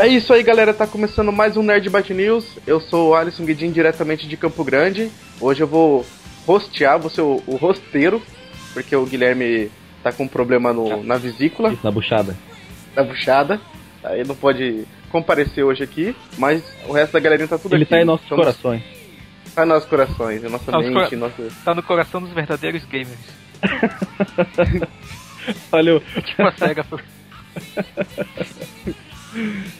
É isso aí, galera. Tá começando mais um Nerd Byte News. Eu sou o Alisson Guedin, diretamente de Campo Grande. Hoje eu vou rostear, vou ser o, o rosteiro, porque o Guilherme tá com um problema no, na vesícula. Isso, na buchada. Na buchada. Aí não pode comparecer hoje aqui, mas o resto da galerinha tá tudo Ele aqui. tá em nossos Somos- corações. Tá em nossos corações, em nossa Tá mente, cora- nosso... Tá no coração dos verdadeiros gamers. Olha, o- Tipo a SEGA.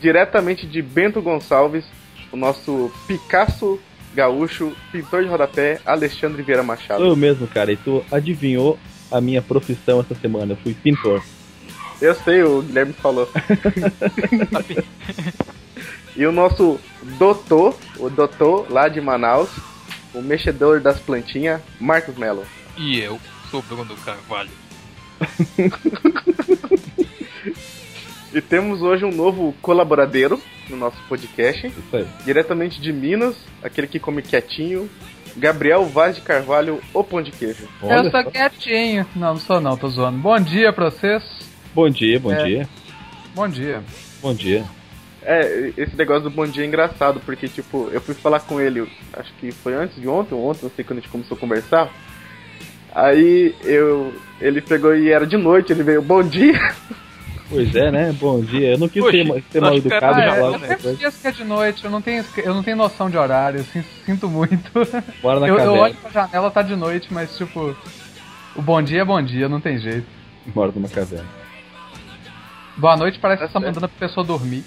diretamente de Bento Gonçalves, o nosso Picasso gaúcho, pintor de rodapé, Alexandre Vieira Machado. sou eu mesmo, cara. E tu adivinhou a minha profissão essa semana. Eu fui pintor. Eu sei, o Guilherme falou. e o nosso doutor, o doutor lá de Manaus, o mexedor das plantinhas, Marcos Mello. E eu sou Bruno Carvalho. E temos hoje um novo colaboradeiro no nosso podcast, Isso aí. diretamente de Minas, aquele que come quietinho, Gabriel Vaz de Carvalho, o pão de queijo. Olha eu sou só. quietinho. Não, não sou não, tô zoando. Bom dia pra vocês. Bom dia, bom É. dia. Bom dia. Bom dia. É, esse negócio do bom dia é engraçado, porque, tipo, eu fui falar com ele, acho que foi antes de ontem, ou ontem, não sei quando a gente começou a conversar. Aí eu. Ele pegou e era de noite, ele veio, bom dia. Pois é, né? Bom dia. Eu não quis Oxe, ser, ser mal que educado Ah, é, falar eu sempre esqueço que é de noite, eu não tenho, eu não tenho noção de horário, eu sin- sinto muito. Bora na Eu, eu caverna. olho pra janela, tá de noite, mas tipo. O bom dia é bom dia, não tem jeito. Bora numa caverna. Boa noite parece Tá que tá certo. mandando a pessoa dormir.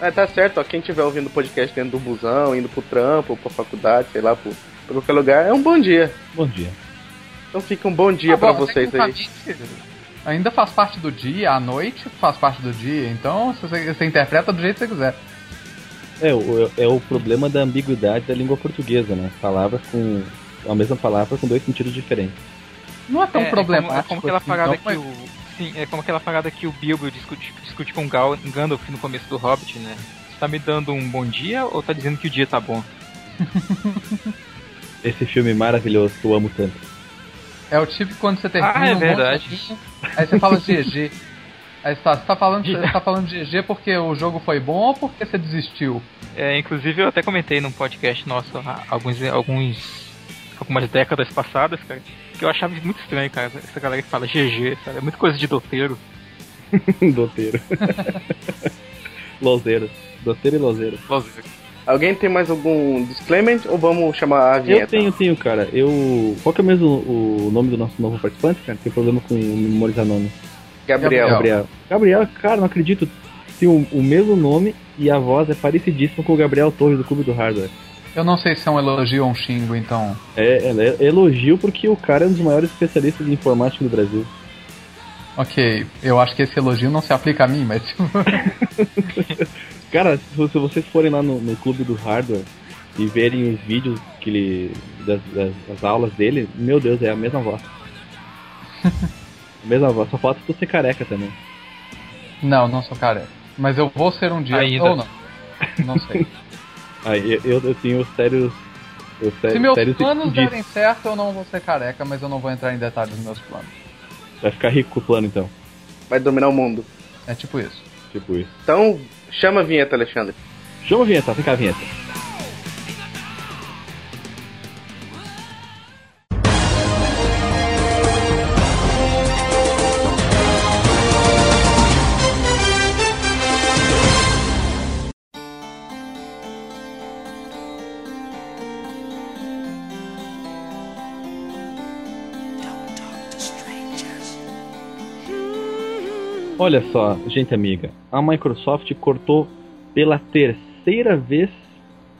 É, tá certo, ó. Quem estiver ouvindo o podcast dentro do busão, indo pro trampo, pra faculdade, sei lá, pro, pra qualquer lugar, é um bom dia. Bom dia. Então fica um bom dia Ah, pra bom, vocês aí. tecnicamente, Ainda faz parte do dia, a noite faz parte do dia, então se você, você interpreta do jeito que você quiser. É, o, é o problema da ambiguidade da língua portuguesa, né? Palavras com. A mesma palavra com dois sentidos diferentes. Não é tão É, é problemático. como, é como aquela assim, parada que mas- o. Sim, é como aquela parada que o Bilbo discute, discute com o Gal, Gandalf no começo do Hobbit, né? Você tá me dando um bom dia ou tá dizendo que o dia tá bom? Esse filme maravilhoso que eu amo tanto. É o tipo quando você termina Ah, é um verdade. monte aí você fala GG. Aí você tá, você tá falando, você tá falando GG porque o jogo foi bom ou porque você desistiu? É, inclusive eu até comentei num podcast nosso há alguns, alguns algumas décadas passadas, cara, que eu achava muito estranho, cara, essa galera que fala GG, sabe? É muita coisa de doteiro. Doteiro. Lozeiro. Doteiro e lozeiro. Alguém tem mais algum disclaimer ou vamos chamar a vinheta? Eu tenho, tenho, cara. Eu. Qual que é mesmo o nome do nosso novo participante, cara? Tem problema com memorizar nome. Gabriel. Gabriel. Gabriel, cara, não acredito. Tem o, o mesmo nome e a voz é parecidíssima com o Gabriel Torres do Clube do Hardware. Eu não sei se é um elogio ou um xingo, então. É, ela é elogio porque o cara é um dos maiores especialistas em informática do Brasil. Ok, eu acho que esse elogio não se aplica a mim, mas tipo, Cara, se, vocês forem lá no, no Clube do Hardware e verem os vídeos que ele. das, das- das aulas dele, meu Deus, é a mesma voz. a mesma voz, só falta tu ser careca também. não, não sou careca. Mas eu vou ser um dia Ainda. ou não. Não sei. Aí eu, eu tenho sérios. Eu sé- Se meus sérios planos derem certo, eu não vou ser careca, mas eu não vou entrar em detalhes dos meus planos. Vai ficar rico com o plano então. Vai dominar o mundo. É tipo isso. Tipo isso. Então, chama a vinheta, Alexandre. Chama a vinheta, fica a vinheta. Olha só, gente amiga, a Microsoft cortou pela terceira vez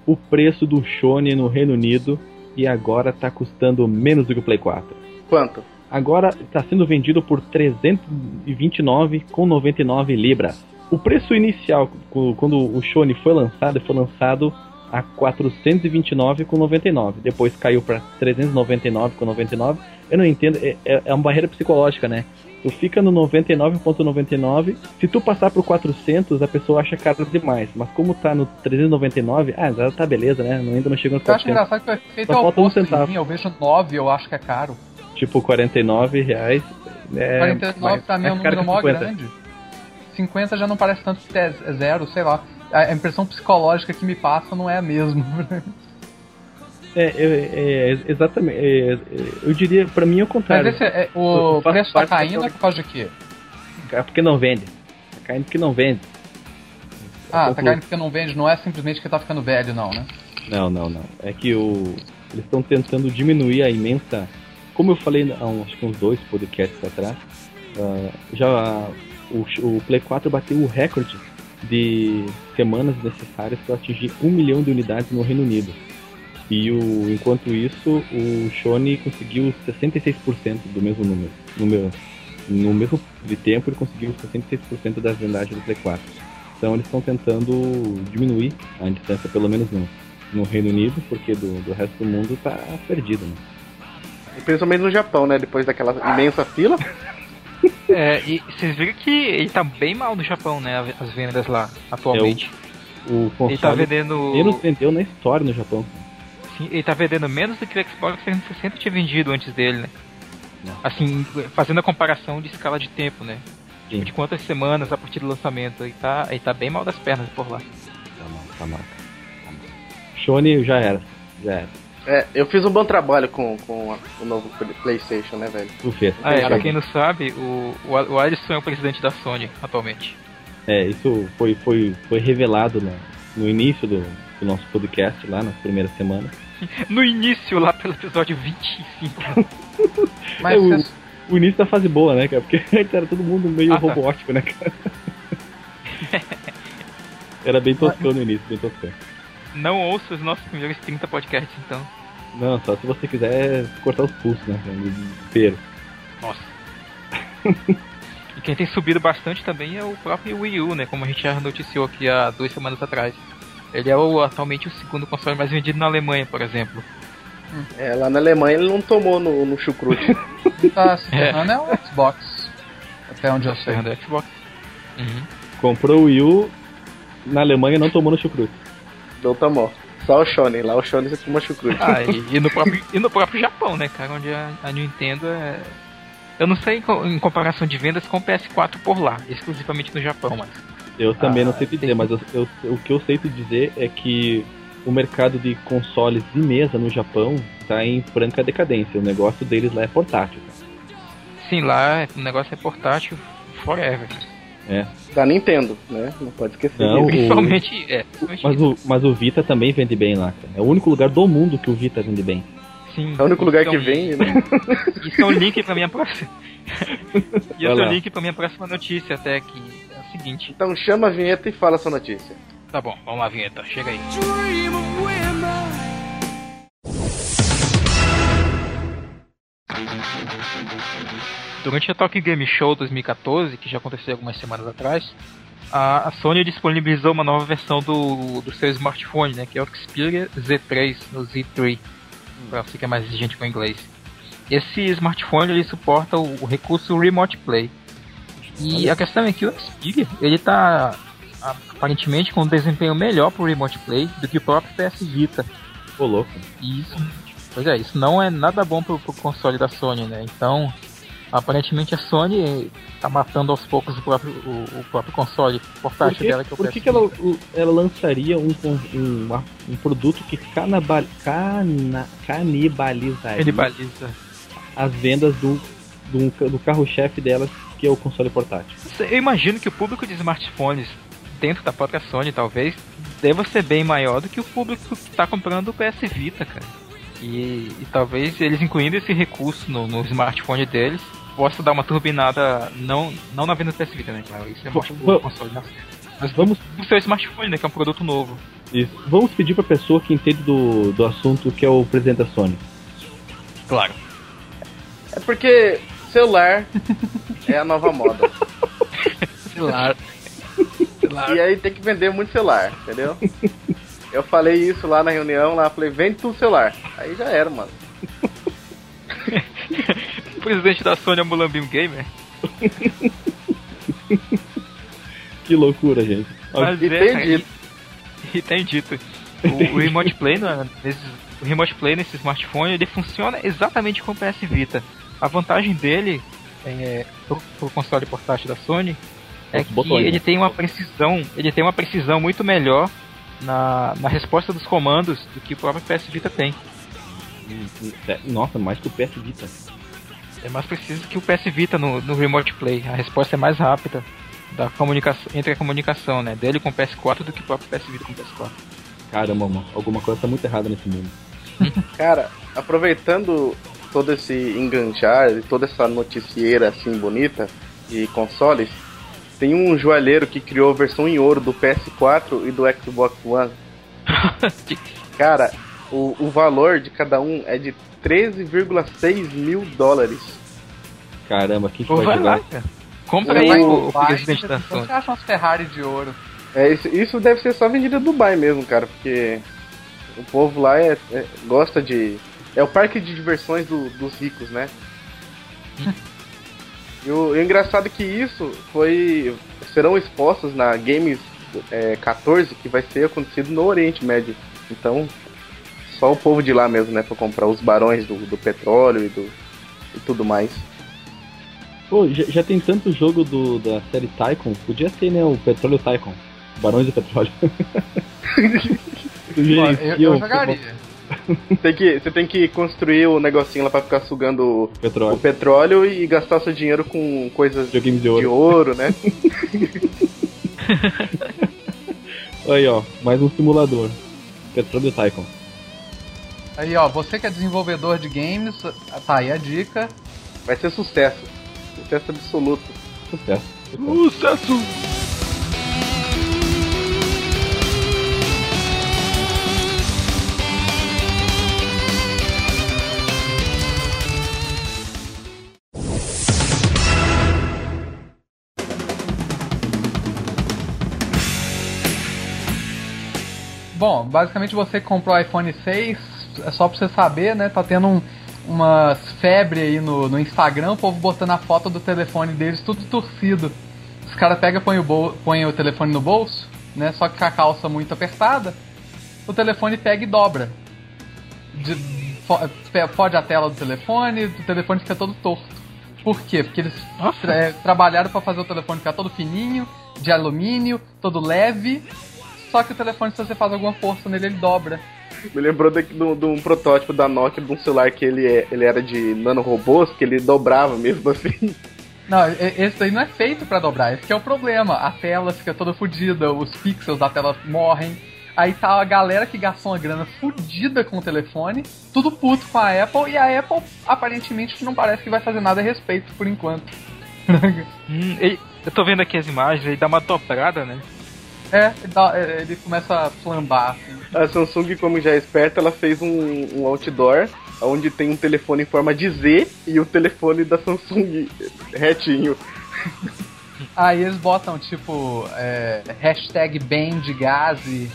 o preço do Shone no Reino Unido e agora tá custando menos do que o Play 4. Quanto? Agora está sendo vendido por 329,99 libras. O preço inicial, quando o Shone foi lançado, foi lançado a 429,99. Depois caiu para 399,99. Eu não entendo, é, é- é uma barreira psicológica, né? Tu fica no 99,99. Se tu passar pro 400, a pessoa acha caro demais. Mas como tá no 399, ah, já tá beleza, né? Não- Ainda não chegou no Eu acho 400. engraçado que o efeito Só é o um oposto centavo. mim. Eu vejo 9, eu acho que é caro. Tipo 49 reais. É, 49 mais- pra mim é um mais caro número mó 50. grande. 50 já não parece tanto que é zero, sei lá. A impressão psicológica que me passa não é a mesma. É, é, é exatamente. É, é, eu diria, pra mim é o contrário. Mas esse, é, o preço tá caindo é por causa de quê? É porque não vende. Tá caindo porque não vende. Ah, tá caindo porque não vende, não é simplesmente que tá ficando velho, não, né? Não, não, não. É que o, eles estão tentando diminuir a imensa. Como eu falei há uns, acho que uns dois podcasts atrás, uh, já o, o Play 4 bateu o recorde de semanas necessárias para atingir um milhão de unidades no Reino Unido. E o, enquanto isso, o Sony conseguiu 66% do mesmo número. No, meu, no mesmo de tempo, ele conseguiu 66% das vendagens do Play 4. Então eles estão tentando diminuir a distância, pelo menos no, no Reino Unido, porque do, do resto do mundo tá perdido. Né? Principalmente no Japão, né? Depois daquela imensa fila. É, e vocês viram que ele tá bem mal no Japão, né? As vendas lá, atualmente. É, o, o ele tá vendendo. Menos vendeu na história no Japão. Sim, ele tá vendendo menos do que o Xbox 360 tinha vendido antes dele, né? Não. Assim, fazendo a comparação de escala de tempo, né? Sim. De quantas semanas a partir do lançamento. Ele tá, ele tá bem mal das pernas por lá. Tá mal, tá mal. Tá mal. Shone já era. Já era. É, eu fiz um bom trabalho com, com o novo PlayStation, né, velho? Tu fez. Ah, é, pra quem não sabe, o, o Alisson é o presidente da Sony atualmente. É, isso foi, foi, foi revelado no, no início do, do nosso podcast, lá nas primeiras semanas. no início, lá pelo episódio 25. Mas é, o, o, início da fase boa, né, cara? Porque era todo mundo meio ah, tá. robótico, né, cara? era bem toscão no início, bem toscão. Não ouça os nossos primeiros 30 podcasts, então. Não, só se você quiser cortar os pulsos, né? No desespero. Nossa. e quem tem subido bastante também é o próprio Wii U, né? Como a gente já noticiou aqui há duas semanas atrás. Ele é o, atualmente o segundo console mais vendido na Alemanha, por exemplo. É, lá na Alemanha ele não tomou no, no chucrute. tá se é. é o Xbox. Até onde eu sei. É Xbox. Uhum. Comprou o Wii U na Alemanha não tomou no chucrute. Não tomou. Só o Shonen, lá o Shonen você toma chucrute. Ah, e, e, no próprio, e no próprio Japão, né, cara? Onde a, a Nintendo é. Eu não sei em comparação de vendas com o PS4 por lá, exclusivamente no Japão, mas. Eu também ah, não sei te dizer, mas eu, eu, o que eu sei te dizer é que o mercado de consoles de mesa no Japão está em franca decadência. O negócio deles lá é portátil. Sim, lá o negócio é portátil forever. É. Da Nintendo, né? Não pode esquecer. Não, Principalmente, o... é. Mas o, mas o Vita também vende bem lá, cara. É o único lugar do mundo que o Vita vende bem. Sim. É o único lugar que vende, né? Isso é um link pra minha próxima. e esse é o link pra minha próxima notícia, até que é seguinte. Então chama a vinheta e fala a sua notícia. Tá bom, vamos lá, vinheta. Chega aí. Durante a Tokyo Game Show 2014, que já aconteceu algumas semanas atrás, a, Sony disponibilizou uma nova versão do, do seu smartphone, né, que é o Xperia Z3, no Z3, para você que é mais exigente com o inglês. Esse smartphone ele suporta o, o recurso Remote Play. E a questão é que o Xperia ele está aparentemente com um desempenho melhor para o Remote Play do que o próprio PS Vita. Ô louco. E isso, pois é, isso não é nada bom para o console da Sony, né? Então Aparentemente a Sony tá matando aos poucos o próprio, o, o próprio console portátil por que, dela. Que é por que, que ela, ela lançaria um, um, um produto que canabal, cana, canibalizaria Canibaliza. as vendas do, do, do carro-chefe delas, que é o console portátil? Eu imagino que o público de smartphones dentro da própria Sony, talvez, deva ser bem maior do que o público que está comprando o PS Vita, cara. E, e, talvez eles incluindo esse recurso no, no smartphone deles, possa dar uma turbinada, não, não na venda do PS Vita, né? Claro, isso é mostra pro console, né? Mas vamos pro seu smartphone, né? Que é um produto novo. Isso. Vamos pedir pra pessoa que entende do, do assunto que é o presidente da Sony. Claro. É porque celular é a nova moda. celular. celular. E aí tem que vender muito celular, entendeu? Eu falei isso lá na reunião, lá, falei, vende tu celular. Aí já era, mano. presidente da Sony é Mulambim Gamer. que loucura, gente. Mas e é, tem dito. E, e tem dito. O, o Remote Play, né, nesse, o Remote Play nesse smartphone, ele funciona exatamente como o PS Vita. A vantagem dele, é, pro, pro console portátil da Sony, é que botões, ele né? tem uma precisão, ele tem uma precisão muito melhor na, na resposta dos comandos do que o próprio PS Vita tem. É, nossa, mais que o PS Vita. É mais preciso que o PS Vita no, no Remote Play. A resposta é mais rápida da comunicação, entre a comunicação, né? Dele com o PS4 do que o próprio PS Vita com o PS4. Caramba, mano, alguma coisa tá muito errada nesse mundo. Cara, aproveitando todo esse enganchar e toda essa noticieira assim bonita de consoles, tem um joalheiro que criou a versão em ouro do PS4 e do Xbox One. Cara, o, o valor de cada um é de 13,6 mil dólares. Caramba, quem que vai jogar? Compra aí o, o acha umas Ferrari de ouro? É, isso, isso deve ser só vendido em Dubai mesmo, cara, porque o povo lá é, é gosta de. É o parque de diversões do, dos ricos, né? e o, o, engraçado é que isso foi. serão expostos na Games é, 14, que vai ser acontecido no Oriente Médio. Então, só o povo de lá mesmo, né, pra comprar os barões do, do petróleo e, do, e tudo mais. Pô, já, já, tem tanto jogo do, da série Tycoon, podia ter, né, o Petróleo Tycoon. Barões do Petróleo. eu, eu jogaria. Tem que, você tem que construir o negocinho lá pra ficar sugando petróleo. o petróleo e gastar seu dinheiro com coisas de ouro, de ouro né? aí, ó, mais um simulador. Petróleo Tycoon. Aí, ó, você que é desenvolvedor de games, tá aí a dica. Vai ser sucesso. Sucesso absoluto. Sucesso. Sucesso! Bom, basicamente você comprou o iPhone 6, é só pra você saber, né? Tá tendo um, umas febre aí no, no Instagram, o povo botando a foto do telefone deles tudo torcido. Os caras pegam e põem o, põe o telefone no bolso, né? Só que com a calça muito apertada, o telefone pega e dobra. De, fode a tela do telefone, o telefone fica todo torto. Por quê? Porque eles tra trabalharam para fazer o telefone ficar todo fininho, de alumínio, todo leve, só que o telefone, se você faz alguma força nele, ele dobra. Me lembrou de, de, de, um protótipo da Nokia de um celular que ele, é, ele era de nanorobôs, que ele dobrava mesmo assim. Não, esse aí não é feito para dobrar, esse é o problema. A tela fica toda fodida, os pixels da tela morrem. Aí tá a galera que gastou uma grana fodida com o telefone, tudo puto com a Apple, e a Apple aparentemente não parece que vai fazer nada a respeito por enquanto. hum, eu tô vendo aqui as imagens, ele dá uma dobrada, né? É, ele, é, ele começa a flambar. Assim. A Samsung, como já é esperta, ela fez um, um outdoor onde tem um telefone em forma de Z e o telefone da Samsung retinho. Aí eles botam tipo é, hashtag bem de gás e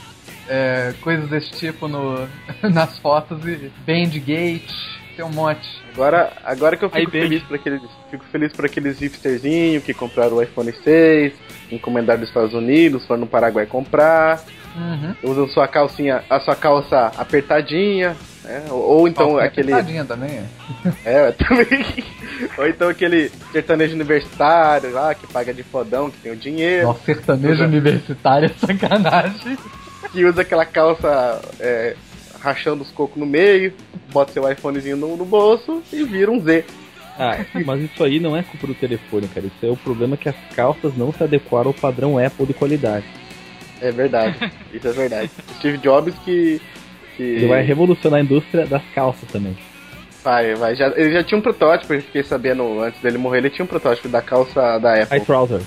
é, coisas desse tipo no, nas fotos e Bandgate, tem um monte. Agora, agora que eu fico feliz para aqueles, fico feliz para aqueles hipsterzinhos que compraram o iPhone 6, encomendaram dos Estados Unidos, foram no Paraguai comprar. Uhum. Usam sua calcinha, a sua calça apertadinha, né? ou, ou, então aquele. Apertadinha também. É, também. ou então aquele sertanejo universitário lá que paga de fodão, que tem o dinheiro. Nossa, sertanejo usa... universitário é sacanagem. Que usa aquela calça é, rachando os cocos no meio, bota seu iPhonezinho no, no bolso e vira um Z. Ah, mas isso aí não é culpa do telefone, cara. Isso é o problema que as calças não se adequaram ao padrão Apple de qualidade. É verdade, isso é verdade. Steve Jobs que, que. Ele vai revolucionar a indústria das calças também. Vai, vai. Já, ele já tinha um protótipo, eu fiquei sabendo antes dele morrer, ele tinha um protótipo da calça da Apple. High trouser.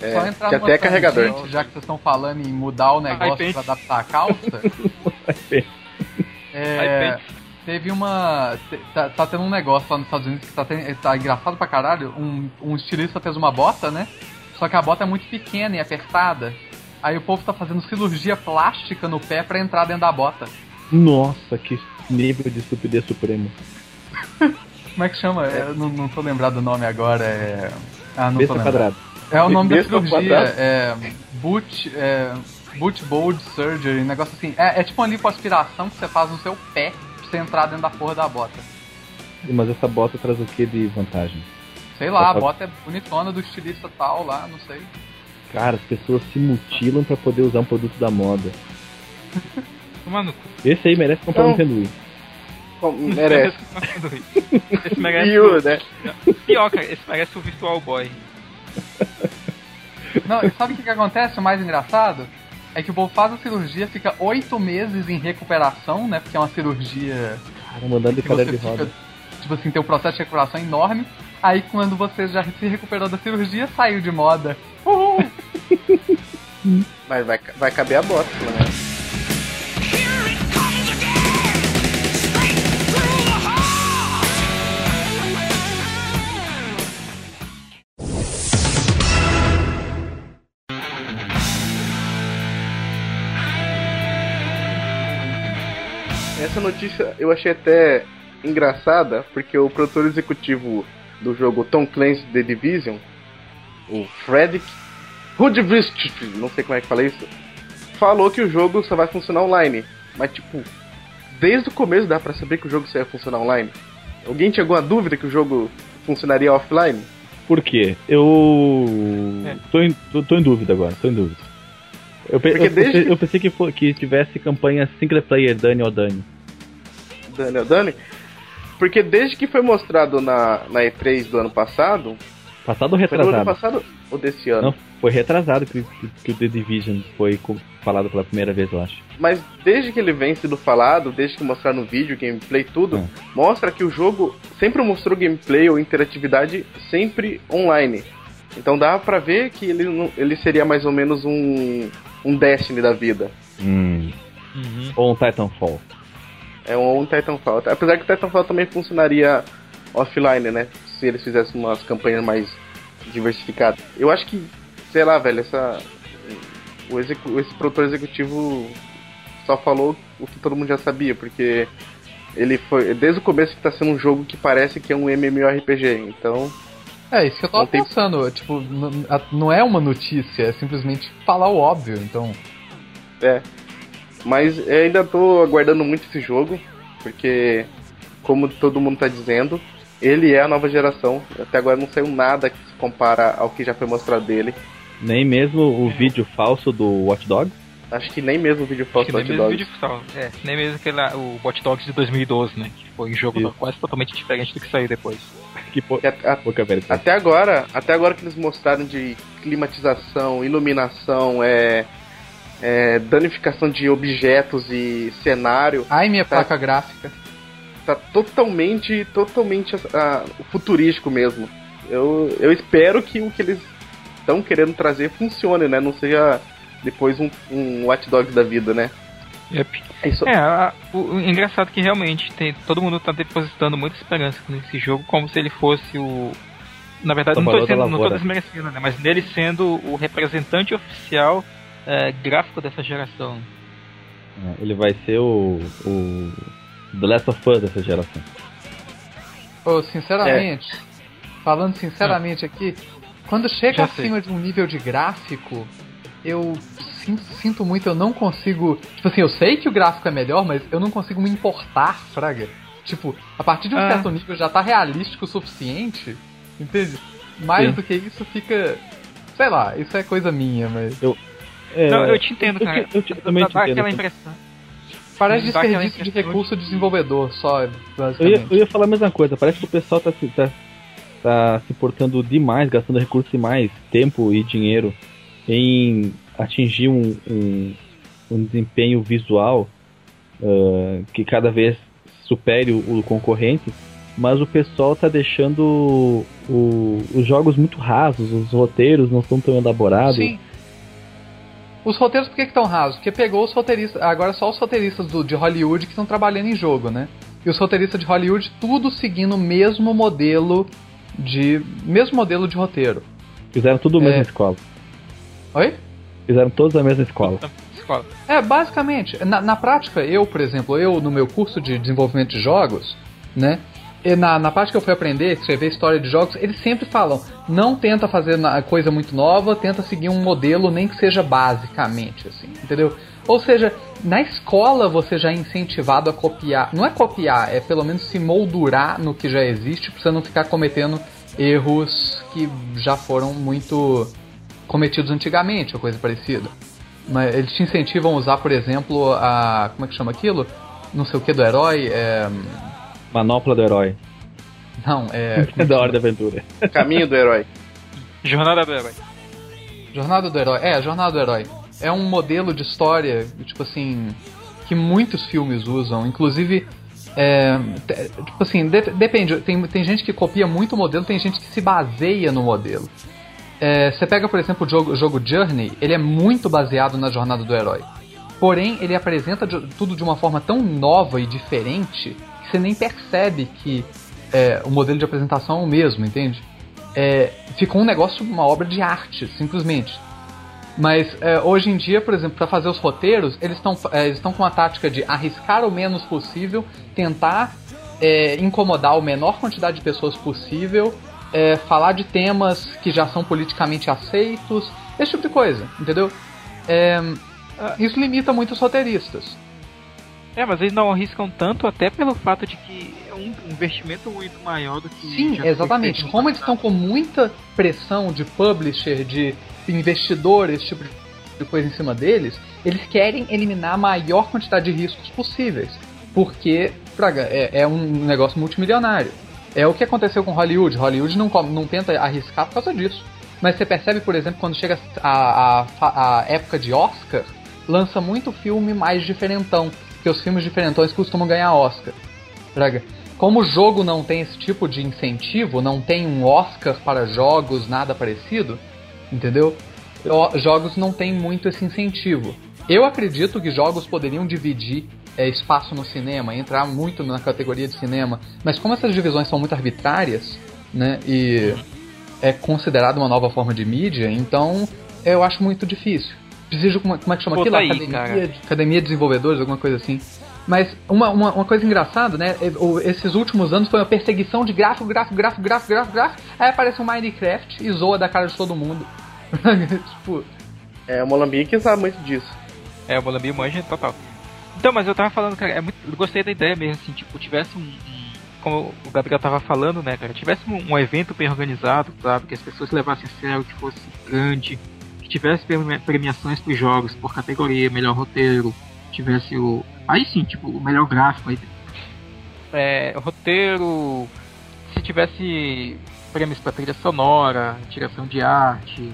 É, Só entrar que até é carregador. já que vocês estão falando em mudar o negócio para adaptar a calça. é, teve uma. Tá, tá, tendo um negócio lá nos Estados Unidos que tá, tendo, tá engraçado pra caralho. Um, um estilista fez uma bota, né? Só que a bota é muito pequena e apertada. Aí o povo tá fazendo cirurgia plástica no pé para entrar dentro da bota. Nossa, que nível de estupidez supremo. Como é que chama? É. Eu não, não tô lembrado do nome agora. É. Ah, não Besta tô lembrado. É o nome da cirurgia. É. Boot. É, boot Bold Surgery, um negócio assim. É, é tipo uma lipoaspiração que você faz no seu pé pra você entrar dentro da porra da bota. Mas essa bota traz o que de vantagem? Sei lá, a bota é bonitona do estilista tal lá, não sei. Cara, as pessoas se mutilam pra poder usar um produto da moda. Toma no cu. Esse aí merece comprar um Não. Nintendo Wii. Merece. Esse merece. U, né? Pior, cara, esse merece o Virtual Boy. Não, e sabe o que, que acontece? O mais engraçado é que o povo faz a cirurgia, fica oito meses em recuperação, né? Porque é uma cirurgia Cara, mandando de que você cadeira de roda. fica, tipo assim, tem um processo de recuperação enorme. Aí quando você já se recuperou da cirurgia, saiu de moda. Uhul! Mas vai, vai caber a bota, pelo Essa notícia eu achei até engraçada, porque o produtor executivo do jogo Tom Clancy The Division, o Frederick Rudvist, não sei como é que fala isso, falou que o jogo só vai funcionar online. Mas tipo, desde o começo dá pra saber que o jogo só ia funcionar online. Alguém tinha alguma dúvida que o jogo funcionaria offline? Por quê? Eu. É. Tô, em, tô, tô em dúvida agora, tô em dúvida. Eu, pe- eu, pensei, desde- eu pensei que, fo- que tivesse campanha single player Dani ou Dani. Daniel Dani? Porque desde que foi mostrado na, na E3 do ano passado, Passado ou foi do ano retrasado? passado ou desse ano? Não, foi retrasado que, que, que o The Division foi falado pela primeira vez, eu acho. Mas desde que ele vem sendo falado, desde que mostraram no vídeo, gameplay, tudo, Hum. mostra que o jogo sempre mostrou gameplay ou interatividade sempre online. Então dá pra ver que ele, não- ele seria mais ou menos um, um Destiny da vida. Hum. Uhum. Ou um Titanfall. É um, Titanfall. Apesar que o Titanfall também funcionaria offline, né? Se eles fizessem umas campanhas mais diversificadas. Eu acho que, sei lá, velho, essa. O execu- esse produtor executivo só falou o que todo mundo já sabia, porque ele foi. Desde o começo que tá sendo um jogo que parece que é um MMORPG, então. É, isso que eu tava tem- pensando. Tipo, não é uma notícia, é simplesmente falar o óbvio. Então, É. Mas eu ainda tô aguardando muito esse jogo, porque, como todo mundo tá dizendo, ele é a nova geração. Até agora não saiu nada que se compara ao que já foi mostrado dele. Nem mesmo o vídeo falso do Watch Dogs. Acho que nem mesmo o vídeo falso do nem Hot mesmo Dogs. vídeo final. É, nem mesmo aquele, lá, o Watch Dogs de 2012, né? Que foi um jogo Isso. quase totalmente diferente do que saiu depois. Que po... A- a- pouca velha. Até agora, até agora que eles mostraram de climatização, iluminação, é, é, danificação de objetos e cenário, ai minha Tá. placa gráfica. tá totalmente, totalmente ah, futurístico mesmo. Eu, eu espero que o que eles estão querendo trazer funcione, né? Não seja depois um, um Watch Dogs da vida, né? Yep. Isso, É, a- o, o engraçado é que realmente tem, todo mundo tá depositando muita esperança nesse jogo, como se ele fosse o. Na verdade, não tô, não tô desmerecendo, né? Mas nele sendo o representante oficial é, gráfico dessa geração. É, Ele vai ser o, o The Last of Us dessa geração. Ô, sinceramente, falando sinceramente aqui, quando chega Já sei. acima de um nível de gráfico, eu sinto, sinto muito, eu não consigo. Tipo assim, eu sei que o gráfico é melhor, mas eu não consigo me importar, Fraga. Tipo, a partir de um Ah. certo nível já tá realístico o suficiente, entende? Mais Sim. do que isso fica. Sei lá, isso é coisa minha, mas. É, não, eu te entendo, eu cara. te- eu te- também dá, te dá entendo. aquela impressão. Parece desperdício de recurso de desenvolvedor, só, Eu ia, basicamente. eu ia falar a mesma coisa, parece que o pessoal tá se, tá, tá se portando demais, gastando recursos demais, tempo e dinheiro em atingir um, um, um desempenho visual ah, que cada vez supere o, o concorrente, mas o pessoal tá deixando o- os jogos muito rasos, os roteiros não são tão elaborados. Sim. Os roteiros por que estão rasos? Porque pegou os roteiristas. Agora só os roteiristas do, de Hollywood que estão trabalhando em jogo, né? E os roteiristas de Hollywood tudo seguindo o mesmo modelo de. mesmo modelo de roteiro. Fizeram tudo na É. mesma escola. Oi? Fizeram todos na mesma escola. Escola. É, basicamente, na, na prática, eu, por exemplo, eu no meu curso de desenvolvimento de jogos, né? Na, na parte que eu fui aprender, escrever história de jogos, eles sempre falam, não tenta fazer coisa muito nova, tenta seguir um modelo, nem que seja basicamente, assim, entendeu? Ou seja, na escola você já é incentivado a copiar, não é copiar, é pelo menos se moldurar no que já existe, pra você não ficar cometendo erros que já foram muito cometidos antigamente, ou coisa parecida. Mas eles te incentivam a usar, por exemplo, a. como é que chama aquilo? Não sei o que do herói. É, Manopla do herói. não, é. Da hora da aventura. Caminho do herói. Jornada do herói. Jornada do Herói. É, Jornada do Herói. É um modelo de história, tipo assim, que muitos filmes usam. Inclusive, é, tipo assim, de- depende. Tem, tem gente que copia muito o modelo, tem gente que se baseia no modelo. É, você pega, por exemplo, o jogo, o jogo Journey, ele é muito baseado na Jornada do Herói. Porém, ele apresenta de- tudo de uma forma tão nova e diferente você nem percebe que é, o modelo de apresentação é o mesmo, entende? É, ficou um negócio, uma obra de arte, simplesmente. Mas é, hoje em dia, por exemplo, para fazer os roteiros, eles estão é, estão com a tática de arriscar o menos possível, tentar é, incomodar a menor quantidade de pessoas possível, é, falar de temas que já são politicamente aceitos, esse tipo de coisa, entendeu? É, isso limita muito os roteiristas. É, mas eles não arriscam tanto até pelo fato de que é um investimento muito maior do que. Sim, exatamente. Como eles estão com muita pressão de publisher, de investidor, esse tipo de coisa em cima deles, eles querem eliminar a maior quantidade de riscos possíveis. Porque, Praga, é, é um negócio multimilionário. É o que aconteceu com Hollywood. Hollywood não, não tenta arriscar por causa disso. Mas você percebe, por exemplo, quando chega a, a, a época de Oscar, lança muito filme mais diferentão. Porque os filmes diferentões costumam ganhar Oscar. Praga. Como o jogo não tem esse tipo de incentivo, não tem um Oscar para jogos, nada parecido, entendeu? Jogos não tem muito esse incentivo. Eu acredito que jogos poderiam dividir é, espaço no cinema, entrar muito na categoria de cinema, mas como essas divisões são muito arbitrárias, né, e é considerado uma nova forma de mídia, então eu acho muito difícil. Preciso, como, como é que chama Pô, aquilo? tá aí, Academia, de, Academia de Desenvolvedores, alguma coisa assim. Mas uma, uma, uma coisa engraçada, né? é, Esses últimos anos foi uma perseguição de gráfico, gráfico, gráfico, gráfico, gráfico, gráfico. Aí aparece um Minecraft e zoa da cara de todo mundo. tipo, É, o Molambique sabe muito disso. É, o Molambi manja total. Então, mas eu tava falando, cara, é muito, eu gostei da ideia mesmo, assim, tipo, tivesse um, um- Como o Gabriel tava falando, né, cara, tivesse um, um evento bem organizado, sabe? Que as pessoas levassem a sério, que fosse grande, que tivesse premi- premiações pros jogos, por categoria, melhor roteiro, tivesse o. Aí sim, tipo, o melhor gráfico aí. É, roteiro. Se tivesse prêmios pra trilha sonora, direção de arte,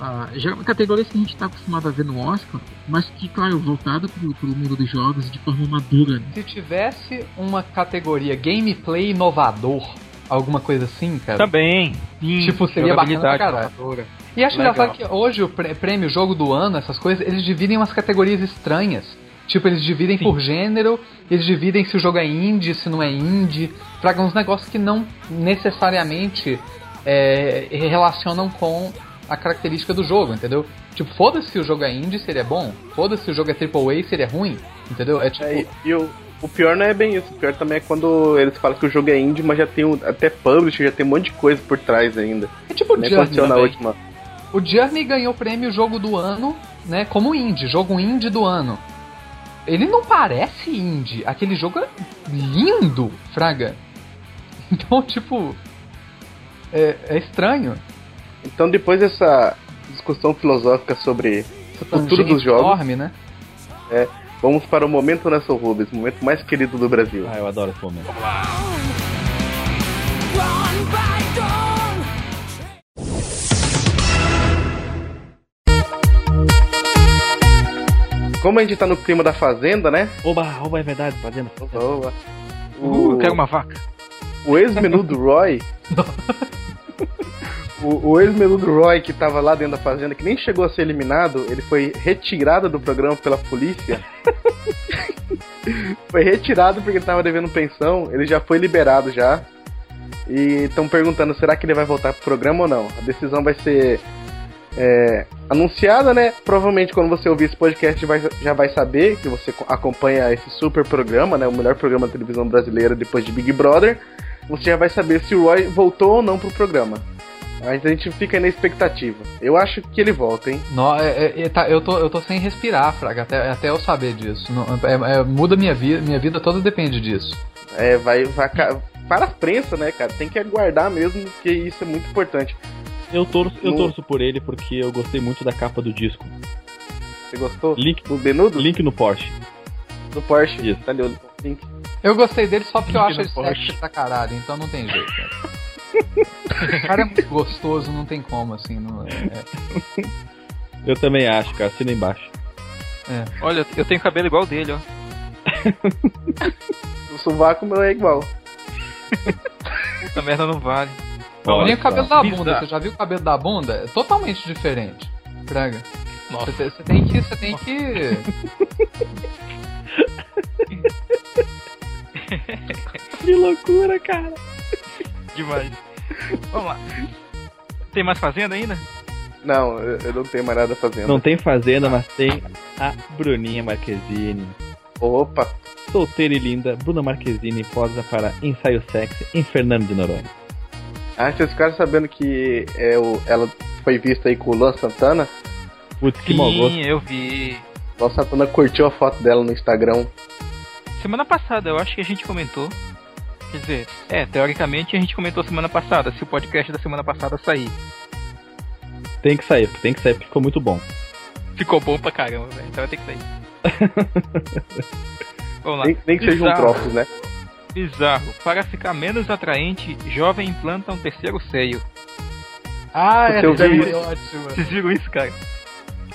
ah, já categorias que a gente está acostumado a ver no Oscar, mas que, claro, voltada pro, pro mundo dos jogos de forma madura. Né? se tivesse uma categoria gameplay inovador, alguma coisa assim, cara. Também, sim, Tipo, seria bacana pra caralho. E acho Legal. engraçado que hoje o prê- prêmio Jogo do Ano, essas coisas, eles dividem umas categorias estranhas. Tipo, eles dividem Sim. por gênero, eles dividem se o jogo é indie, se não é indie. Tragam uns negócios que não necessariamente é, relacionam com a característica do jogo, entendeu? Tipo, foda-se se o jogo é indie, se ele é bom. Foda-se se o jogo é AAA, se ele é ruim, entendeu? É tipo... É, e o, o pior não é bem isso. O pior também é quando eles falam que o jogo é indie, mas já tem um, até publisher, já tem um monte de coisa por trás ainda. É tipo o Nem também. última. O Journey ganhou o prêmio Jogo do Ano, né? Como indie, jogo indie do ano. Ele não parece indie. Aquele jogo é lindo, Fraga. Então, tipo. É, é estranho. Então depois dessa discussão filosófica sobre Essa Futuro dos jogos. enorme, né? Vamos para o momento Nelson Rubens, o momento mais querido do Brasil. Ah, eu adoro esse momento. Como a gente tá no clima da fazenda, né? Oba, oba, é verdade, fazendo. Oba. Uh, O, eu quero uma vaca. o ex-menu do Roy. o o ex-menu do Roy, que tava lá dentro da fazenda, que nem chegou a ser eliminado, ele foi retirado do programa pela polícia. foi retirado porque ele tava devendo pensão, ele já foi liberado já. E estão perguntando, será que ele vai voltar pro programa ou não? A decisão vai ser é, anunciada, né? Provavelmente quando você ouvir esse podcast vai- já vai saber que você co- acompanha esse super programa, né? O melhor programa de televisão brasileira depois de Big Brother. Você já vai saber se o Roy voltou ou não pro programa. Mas a gente fica aí na expectativa. Eu acho que ele volta, hein? No, é- é- é- tá, eu, tô, eu tô sem respirar, Fraga, até, até eu saber disso. Não, é- é- muda minha vida, minha vida toda depende disso. É, vai, vai para as prensas, né, cara? Tem que aguardar mesmo, porque isso é muito importante. Eu torço, eu No- torço por ele porque eu gostei muito da capa do disco. Você gostou? Link, Do Benudo? link no Porsche. Do Porsche. Isso. Tá ali o link. Eu gostei dele só porque eu Link acho no ele Porsche. sexy pra caralho, então não tem jeito. Cara. o cara é muito gostoso, não tem como, assim. Não, é, é- Eu também acho, cara. Assina embaixo. Olha, eu tenho cabelo igual dele, ó. O sovaco meu é igual. Puta merda não vale. Olha Nem o cabelo da Bizarro. bunda, você já viu o cabelo da bunda? É totalmente diferente. Praga. Nossa. Você, você tem que. Você tem que. Que loucura, cara. Demais. Vamos lá. Tem mais fazenda ainda? Não, eu, eu não tenho mais nada fazendo. Não tem fazenda, mas tem a Bruninha Marquezine. Opa, Solteira e linda, Bruna Marquezine posa para ensaio sexy em Fernando de Noronha. Ah, vocês ficaram sabendo que é, o, ela foi vista aí com o Luan Santana? Putz, que mau gosto. Sim, eu vi. Luan Santana curtiu a foto dela no Instagram. Semana passada, eu acho que a gente comentou. Quer dizer, é, teoricamente a gente comentou semana passada, se o podcast da semana passada sair. Tem que sair, porque tem que sair porque ficou muito bom. Ficou bom pra caramba, velho. Então vai ter que sair. Vamos lá. Nem, nem que seja um né? Bizarro. Para ficar menos atraente, jovem implanta um terceiro seio. Ah, essa foi isso. ótima. Vocês viram isso, cara?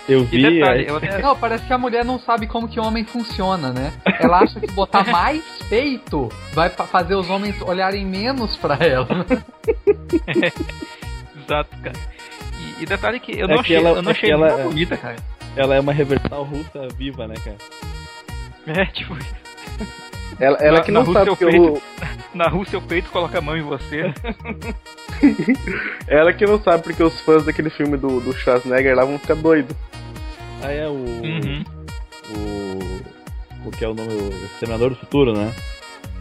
Eu vi. detalhe, aí- eu até... Não, parece que a mulher não sabe como que homem funciona, né? Ela acha que botar mais peito vai fa- fazer os homens olharem menos pra ela. Exato, cara. E, e detalhe que eu É não que achei, ela- eu não é que achei ela- bonita, cara. Ela é uma reversal russa viva, né, cara? É, tipo, Ela, ela Na- que não sabe que o, na Rússia o peito coloca a mão em você. ela que não sabe porque os fãs daquele filme do, do Schwarzenegger lá vão ficar doidos. Ah, é o. Uhum. O. O que é o nome? O Senador do Futuro, né?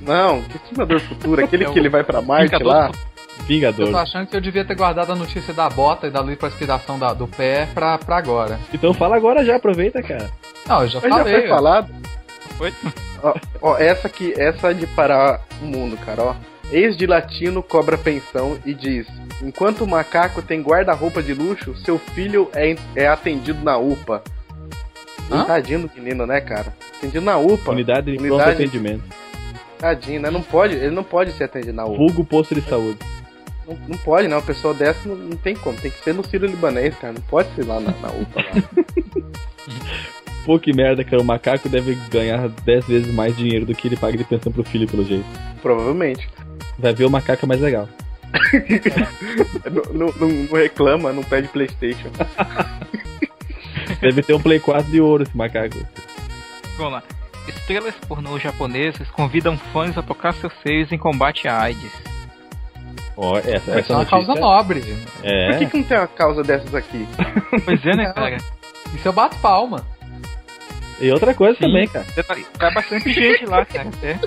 Não, que Exterminador Futuro, aquele É que ele vai pra Marte Vingador lá. do Eu Vingador. tô achando que eu devia ter guardado a notícia da bota e da lipoaspiração da, do pé pra, pra agora. Então fala agora já, aproveita, cara. Não, eu já Mas já falei. foi ó. falado. Foi? Ó, ó, essa aqui, essa é de parar o mundo, cara, ó. Ex de latino cobra pensão e diz: Enquanto o macaco tem guarda-roupa de luxo, seu filho é, é atendido na UPA. Hã? Tadinho do menino, né, cara? Atendido na UPA. Unidade de pronto Unidade- atendimento. Tadinho, né? Não pode, ele não pode ser atendido na UPA. Vulgo posto de saúde. Não, não pode, não. Uma pessoa dessa não, não tem como. Tem que ser no Ciro Libanês, cara. Não pode ser lá na, na UPA. Lá. Pô, que merda, cara. O macaco deve ganhar 10 vezes mais dinheiro do que ele paga de pensão pro filho, pelo jeito. Provavelmente. Vai ver o macaco é mais legal. não, não- não- reclama, não pede Playstation. Deve ter um Play 4 de ouro esse macaco. Vamos lá. Estrelas pornô japonesas convidam fãs a tocar seus seios em combate à AIDS. Ó, essa, Essa essa é uma notícia- causa nobre. Por que, É. que não tem uma causa dessas aqui? Pois é, né, cara? Isso eu bato palma. E outra coisa Sim. também, cara. Detalhe, Tá bastante gente lá, cara. É.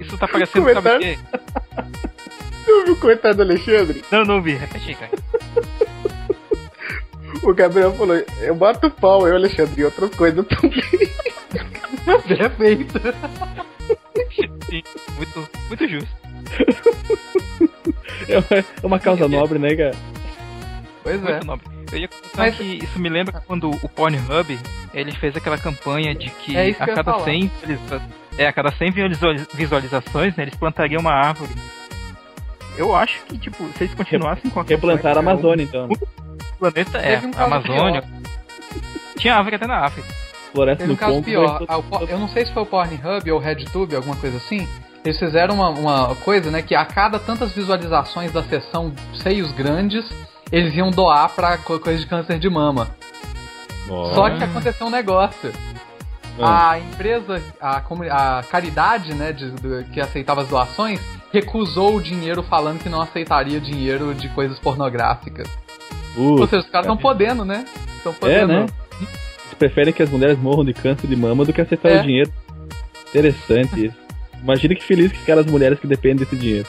Isso tá parecendo, sabe o quê? Tu viu o comentário do Alexandre? Não, não vi. Repete cara. O Gabriel falou: Eu bato pau, eu, Alexandre, e outras coisas também. Perfeito. Sim, muito, muito justo. É uma- é uma causa nobre, né, cara? Pois é. Muito nobre. Eu ia comentar Mas- que isso me lembra quando o Pornhub ele fez aquela campanha de que É isso a que ia cada falar. 100 visualiza- é, a cada 100 visualiza- visualizações, né, eles plantariam uma árvore. Eu acho que, tipo, se eles continuassem com a Replantar a Amazônia, então. né? O planeta é, um a Amazônia. Tinha árvore até na África. Floresta Teve um caso Congo. pior. vai- Ah, Por- Eu não sei se foi o Pornhub ou o RedTube, alguma coisa assim. Eles fizeram uma, uma coisa, né? Que a cada tantas visualizações da sessão seios grandes, eles iam doar pra co- coisa de câncer de mama. Só que aconteceu um negócio. Ah. A empresa, a, a caridade, né, de- do- que aceitava as doações, recusou o dinheiro falando que não aceitaria dinheiro de coisas pornográficas. Uh, Ou seja, os caras estão podendo, né? Estão é, podendo. né? Eles preferem que as mulheres morram de câncer de mama do que aceitar É. o dinheiro. Interessante isso. Imagina que feliz que ficaram as mulheres que dependem desse dinheiro.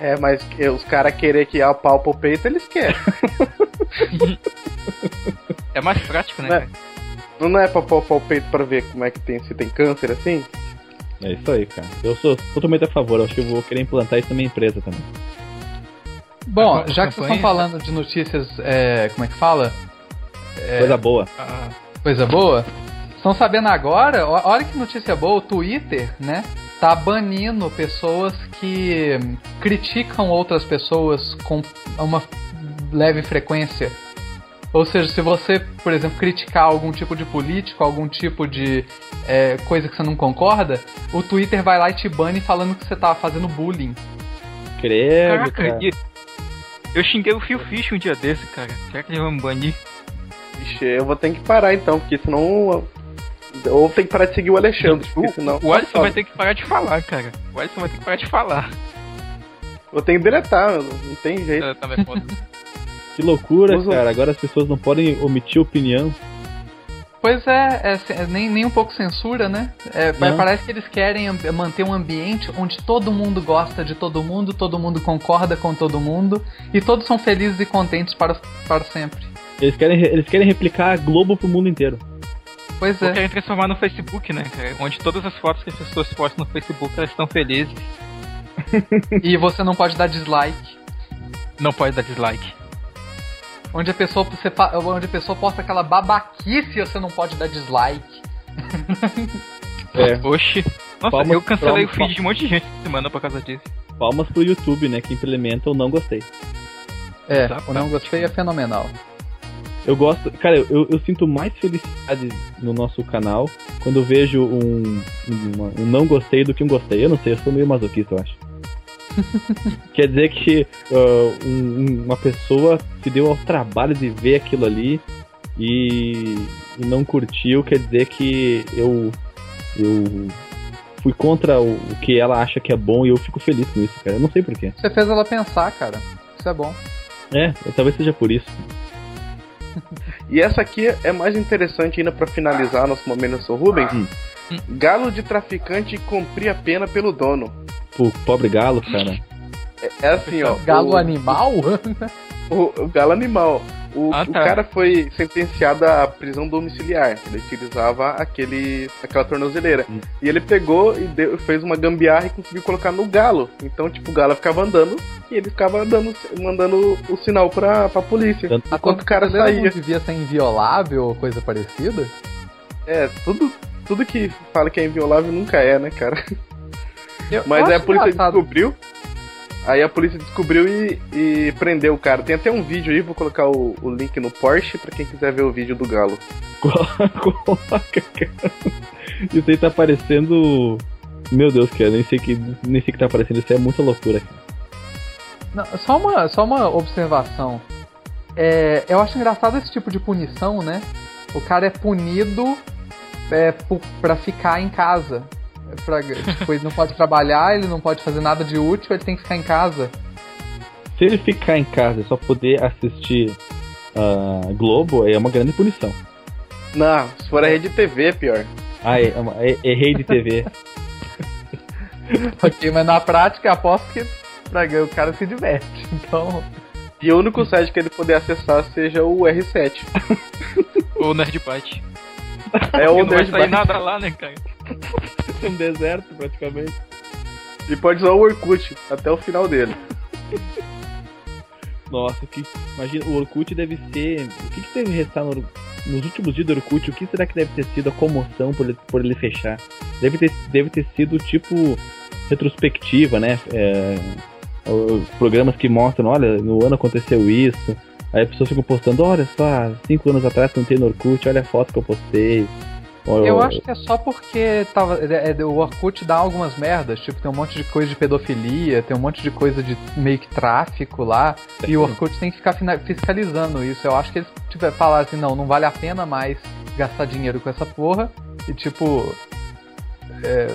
É, mas os caras querer que apalpa o peito, eles querem. É mais prático, né, É. cara? Não é pra palpar o peito pra ver como é que tem, se tem câncer assim? É isso aí, cara. Eu sou totalmente a favor, eu acho que eu vou querer implantar isso na minha empresa também. Bom, A já que vocês estão falando de notícias, é, como é que fala? Coisa boa. Ah, Coisa boa. Estão sabendo agora? Olha que notícia boa, o Twitter, né? Tá banindo pessoas que criticam outras pessoas com uma leve frequência. Ou seja, se você, por exemplo, criticar algum tipo de político, algum tipo de é, coisa que você não concorda, o Twitter vai lá e te bane falando que você tá fazendo bullying. Credo, Caraca, cara. eu xinguei o Phil Fish um dia desse, cara. Será que ele vai me banir? Ixi, eu vou ter que parar então, porque senão. Ou tem que parar de seguir o Alexandre, porque senão. O Alisson vai ter que parar de falar, cara. O Alisson vai ter que parar de falar. Eu tenho que deletar, não tem jeito. É, também foda. Que loucura, cara. Agora as pessoas não podem omitir opinião. Pois é, é é nem, nem um pouco censura, né? É, parece que eles querem manter um ambiente onde todo mundo gosta de todo mundo, todo mundo concorda com todo mundo e todos são felizes e contentes para, para sempre. Eles querem, eles querem replicar a Globo pro mundo inteiro. Pois Ou é. querem transformar no Facebook, né, cara? Onde todas as fotos que as pessoas postam no Facebook, elas estão felizes. E você não pode dar dislike. Não pode dar dislike. Onde a pessoa, você, fa- onde a pessoa posta aquela babaquice, você não pode dar dislike. É. Oxi. Nossa, Palmas- eu cancelei palmas- o feed de um monte de gente essa semana por causa disso. Palmas pro YouTube, né? Que implementa o não gostei. É, Exatamente. o não gostei é fenomenal. Eu gosto. Cara, eu, eu, sinto mais felicidade no nosso canal quando eu vejo um, uma- um não gostei do que um gostei. Eu não sei, eu sou meio masoquista, eu acho. Quer dizer que ah, um- um- uma pessoa se deu ao trabalho de ver aquilo ali e, e não curtiu, quer dizer que eu, eu fui contra o, o que ela acha que é bom e eu fico feliz com isso, cara. Eu não sei porquê. Você fez ela pensar, cara. Isso é bom. É, talvez seja por isso. E essa aqui é mais interessante ainda pra finalizar nosso momento, eu sou Rubens. Hum. Galo de traficante cumprir a pena pelo dono. Pô, pobre galo, cara. É, é assim, ó. Galo o, animal? O, o galo animal. O, Ah, o tá. cara foi sentenciado à prisão domiciliar. Ele utilizava aquele, aquela tornozeleira. Hum. E ele pegou e deu- fez uma gambiarra e conseguiu colocar no galo. Então, tipo, o galo ficava andando e ele ficava dando, mandando o sinal pra, pra polícia. Tanto- Enquanto o cara saía. não devia ser inviolável ou coisa parecida? É, tudo, tudo que fala que é inviolável nunca é, né, cara? Eu- Mas aí a polícia engraçado. descobriu. Aí a polícia descobriu e, e prendeu o cara. Tem até um vídeo aí, vou colocar o, o link no Porsche pra quem quiser ver o vídeo do galo. Coloca, cara. Isso aí tá parecendo. Meu Deus, cara, nem sei que nem sei que tá aparecendo. Isso é muita loucura, cara. Não, só, uma, só uma observação. É, eu acho engraçado esse tipo de punição, né? O cara é punido é, por, pra ficar em casa. É Pra, tipo, ele não pode trabalhar, ele não pode fazer nada de útil, ele tem que ficar em casa. Se ele ficar em casa e só poder assistir a Globo, é uma grande punição. Não, se for a rede TV é pior. Ah, é, é é- errei de TV. ok, mas na prática aposto que pra, o cara se diverte. Então. E o único site que ele poder acessar seja o R7. Ou Nerdbyte. É o não vai sair Nerdbyte. nada lá, né, cara? um deserto, praticamente. E pode usar o Orkut até o final dele. Nossa, que. Imagina, o Orkut deve ser. O que, que deve restar no nos últimos dias do Orkut? O que será que deve ter sido a comoção por ele, por ele fechar? Deve ter, deve ter sido tipo retrospectiva, né? É, programas que mostram, olha, no ano aconteceu isso. Aí as pessoas ficam postando, olha só, cinco anos atrás não tem no Orkut, olha a foto que eu postei. Eu acho que é só porque tava, é- é- o Orkut dá algumas merdas, tipo, tem um monte de coisa de pedofilia, tem um monte de coisa de meio que tráfico lá, e o Orkut tem que ficar fiscalizando isso. Eu acho que eles tiver, falaram assim, não, não vale a pena mais gastar dinheiro com essa porra, e tipo, é,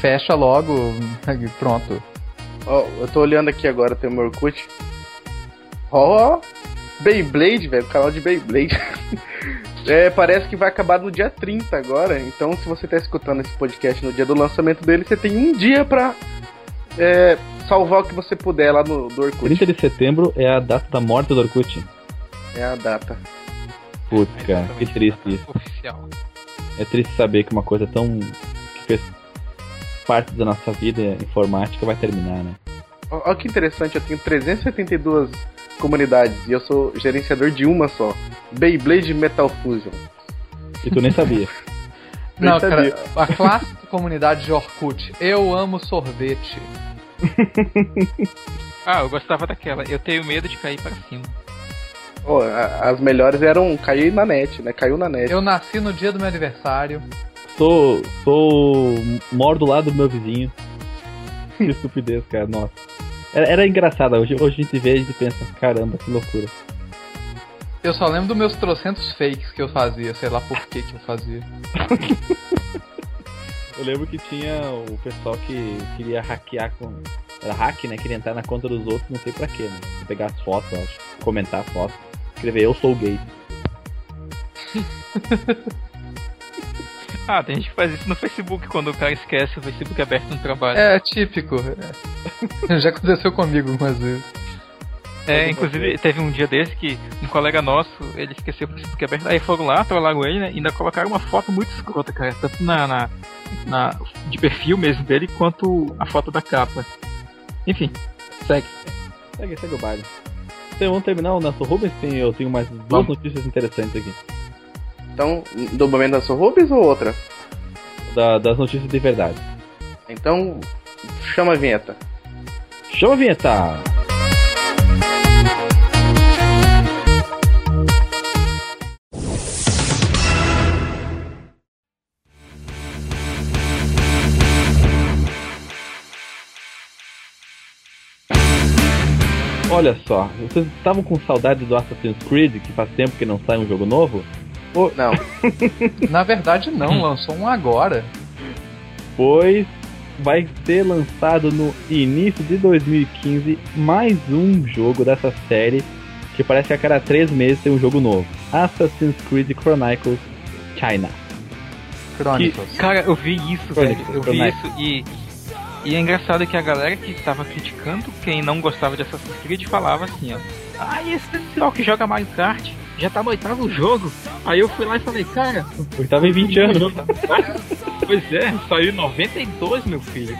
fecha logo, pronto. Ó, eu tô olhando aqui agora, tem o meu Orkut. Ó, ó, Beyblade, velho, canal de Beyblade. É, parece que vai acabar no dia 30 agora. Então, se você tá escutando esse podcast no dia do lançamento dele, você tem um dia pra é, salvar o que você puder lá no do Orkut. 30 de setembro é a data da morte do Orkut. É a data. Putz, cara, que triste isso. Oficial. É triste saber que uma coisa tão. que fez parte da nossa vida informática vai terminar, né? Olha que interessante, eu tenho 372 comunidades e eu sou gerenciador de uma só. Beyblade Metal Fusion. E tu nem sabia. Nem Não, sabia. cara, a clássica comunidade de Orkut. Eu amo sorvete. Ah, eu gostava daquela. Eu tenho medo de cair para cima. Ó, a- as melhores eram cair na net, né? Caiu na net. Eu nasci no dia do meu aniversário. sou. sou. moro do lado do meu vizinho. Que estupidez, cara, nossa. Era, era engraçado, hoje, hoje a gente vê e pensa, caramba, que loucura. Eu só lembro dos meus trocentos fakes que eu fazia. Sei lá por que que eu fazia. Eu lembro que tinha o pessoal que queria hackear com. Era hack, né? Queria entrar na conta dos outros, não sei pra quê, né? Pegar as fotos, acho. Comentar a foto. Escrever eu sou gay. Ah, tem gente que faz isso no Facebook quando o cara esquece o Facebook aberto no trabalho. É típico. É. Já aconteceu comigo algumas vezes. É, inclusive teve um dia desse que um colega nosso, ele esqueceu o Facebook aberto, aí foram lá, trollaram ele, né? E ainda colocaram uma foto muito escrota, cara. Tanto na, na, na- de perfil mesmo dele, quanto a foto da capa. Enfim, segue. Segue, segue o baile. Então vamos terminar o nosso Rubens? Tem, eu tenho mais duas Vamos. notícias interessantes aqui. Então, do momento da Rubens ou outra? Da- das notícias de verdade. Então, chama a vinheta. Chama a vinheta! Olha só, vocês estavam com saudade do Assassin's Creed, que faz tempo que não sai um jogo novo? Não, Na verdade, não. Lançou um agora. Pois vai ser lançado no início de 2015 mais um jogo dessa série que parece que a cada três meses tem um jogo novo. Assassin's Creed Chronicles China. Chronicles. Cara, eu vi isso, velho. Chronicles, Eu vi isso e. E é engraçado que a galera que estava criticando quem não gostava de Assassin's Creed falava assim, ó. Ah, esse pessoal que joga Mario Kart já tá no oitavo jogo. Aí eu fui lá e falei, cara, Eu tava em 20 anos. pois é, saiu em 92, meu filho.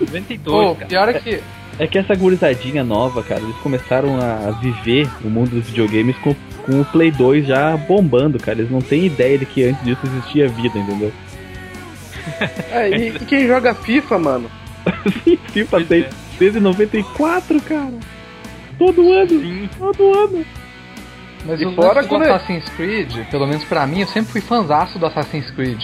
92, Pô, cara. pior é que É que essa gurizadinha nova, cara, eles começaram a viver o mundo dos videogames com, com o Play 2 já bombando, cara. Eles não têm ideia de que antes disso existia vida, entendeu? É, e, e quem joga FIFA, mano? FIFA Pois tem é. desde 94, cara. Todo ano, Sim. todo ano. Mas E o fora lance do quando é- Assassin's Creed, pelo menos pra mim, eu sempre fui fanzaço do Assassin's Creed.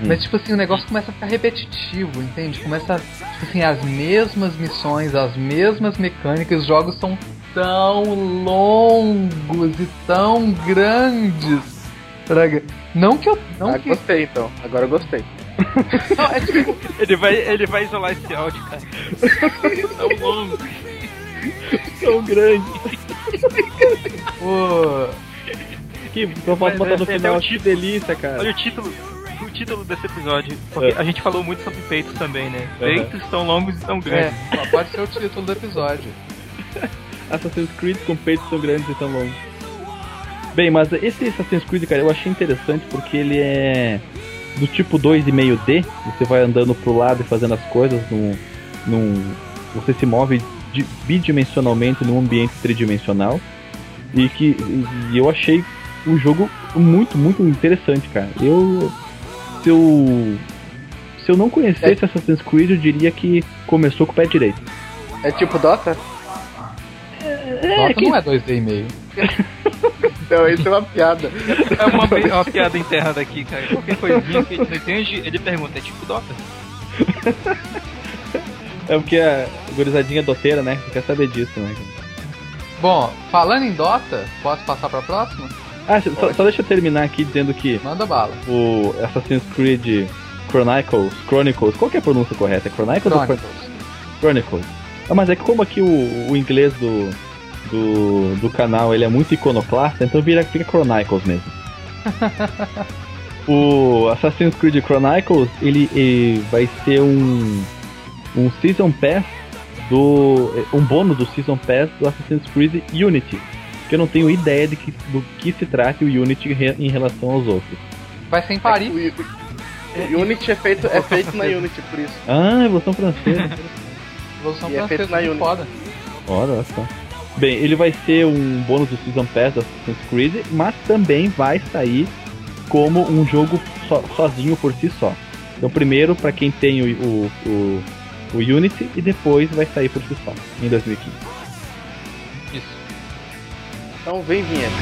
Mas, tipo assim, o negócio começa a ficar repetitivo, entende? Começa, tipo assim, as mesmas missões, as mesmas mecânicas, os jogos são tão longos e tão grandes. Não que eu. Não Ah, que. gostei então. Agora eu gostei. Não, é tipo. Ele vai, ele vai isolar esse áudio, cara. Tão longo. Tão grande. o- Que eu posso Mas botar é, no final. até o Que delícia, cara. Olha o título, o título desse episódio. Porque É. a gente falou muito sobre peitos também, né? Peitos tão longos e tão É, grandes. pode ser o título do episódio. Assassin's Creed com peitos tão grandes e tão longos. Bem, mas esse Assassin's Creed, cara, eu achei interessante porque ele é do tipo 2,5D. Você vai andando pro lado e fazendo as coisas num. num você se move bidimensionalmente num ambiente tridimensional. E que e eu achei o jogo muito, muito interessante, cara. Eu. Se eu. Se eu não conhecesse Assassin's Creed, eu diria que começou com o pé direito. É tipo Dota? Nota que- não é 2D5. Então, isso é uma piada. É uma, uma piada interna daqui, cara. Qualquer coisinha que a gente não entende, ele pergunta, é tipo Dota? É porque a gurizadinha doteira, né? Quer saber disso, né? Bom, falando em Dota, posso passar pra próxima? Ah, só, só deixa eu terminar aqui dizendo que Manda bala. o Assassin's Creed Chronicles, Chronicles, qual que é a pronúncia correta? É Chronicles ou Chronicles. Chron- Chronicles? Ah, mas é que como aqui o, o inglês do, do, do canal ele é muito iconoclasta, então vira, fica Chronicles mesmo. o Assassin's Creed Chronicles, ele, eh, vai ser um, um Season Pass do. eh, um bônus do Season Pass do Assassin's Creed Unity. Que eu não tenho ideia de que, do que se trata o Unity re- em relação aos outros. Vai ser em Paris. O, Unity é feito, é feito na Unity, por isso. Ah, evolução francesa. Evolução E é feito francesa, na muito Unity. foda. Olha só. Bem, ele vai ser um bônus do Season Pass da Assassin's Creed, mas também vai sair como um jogo so- sozinho por si só. Então, primeiro para quem tem o, o, o, o Unity e depois vai sair por si só, em 2015. Isso. Então vem vinheta.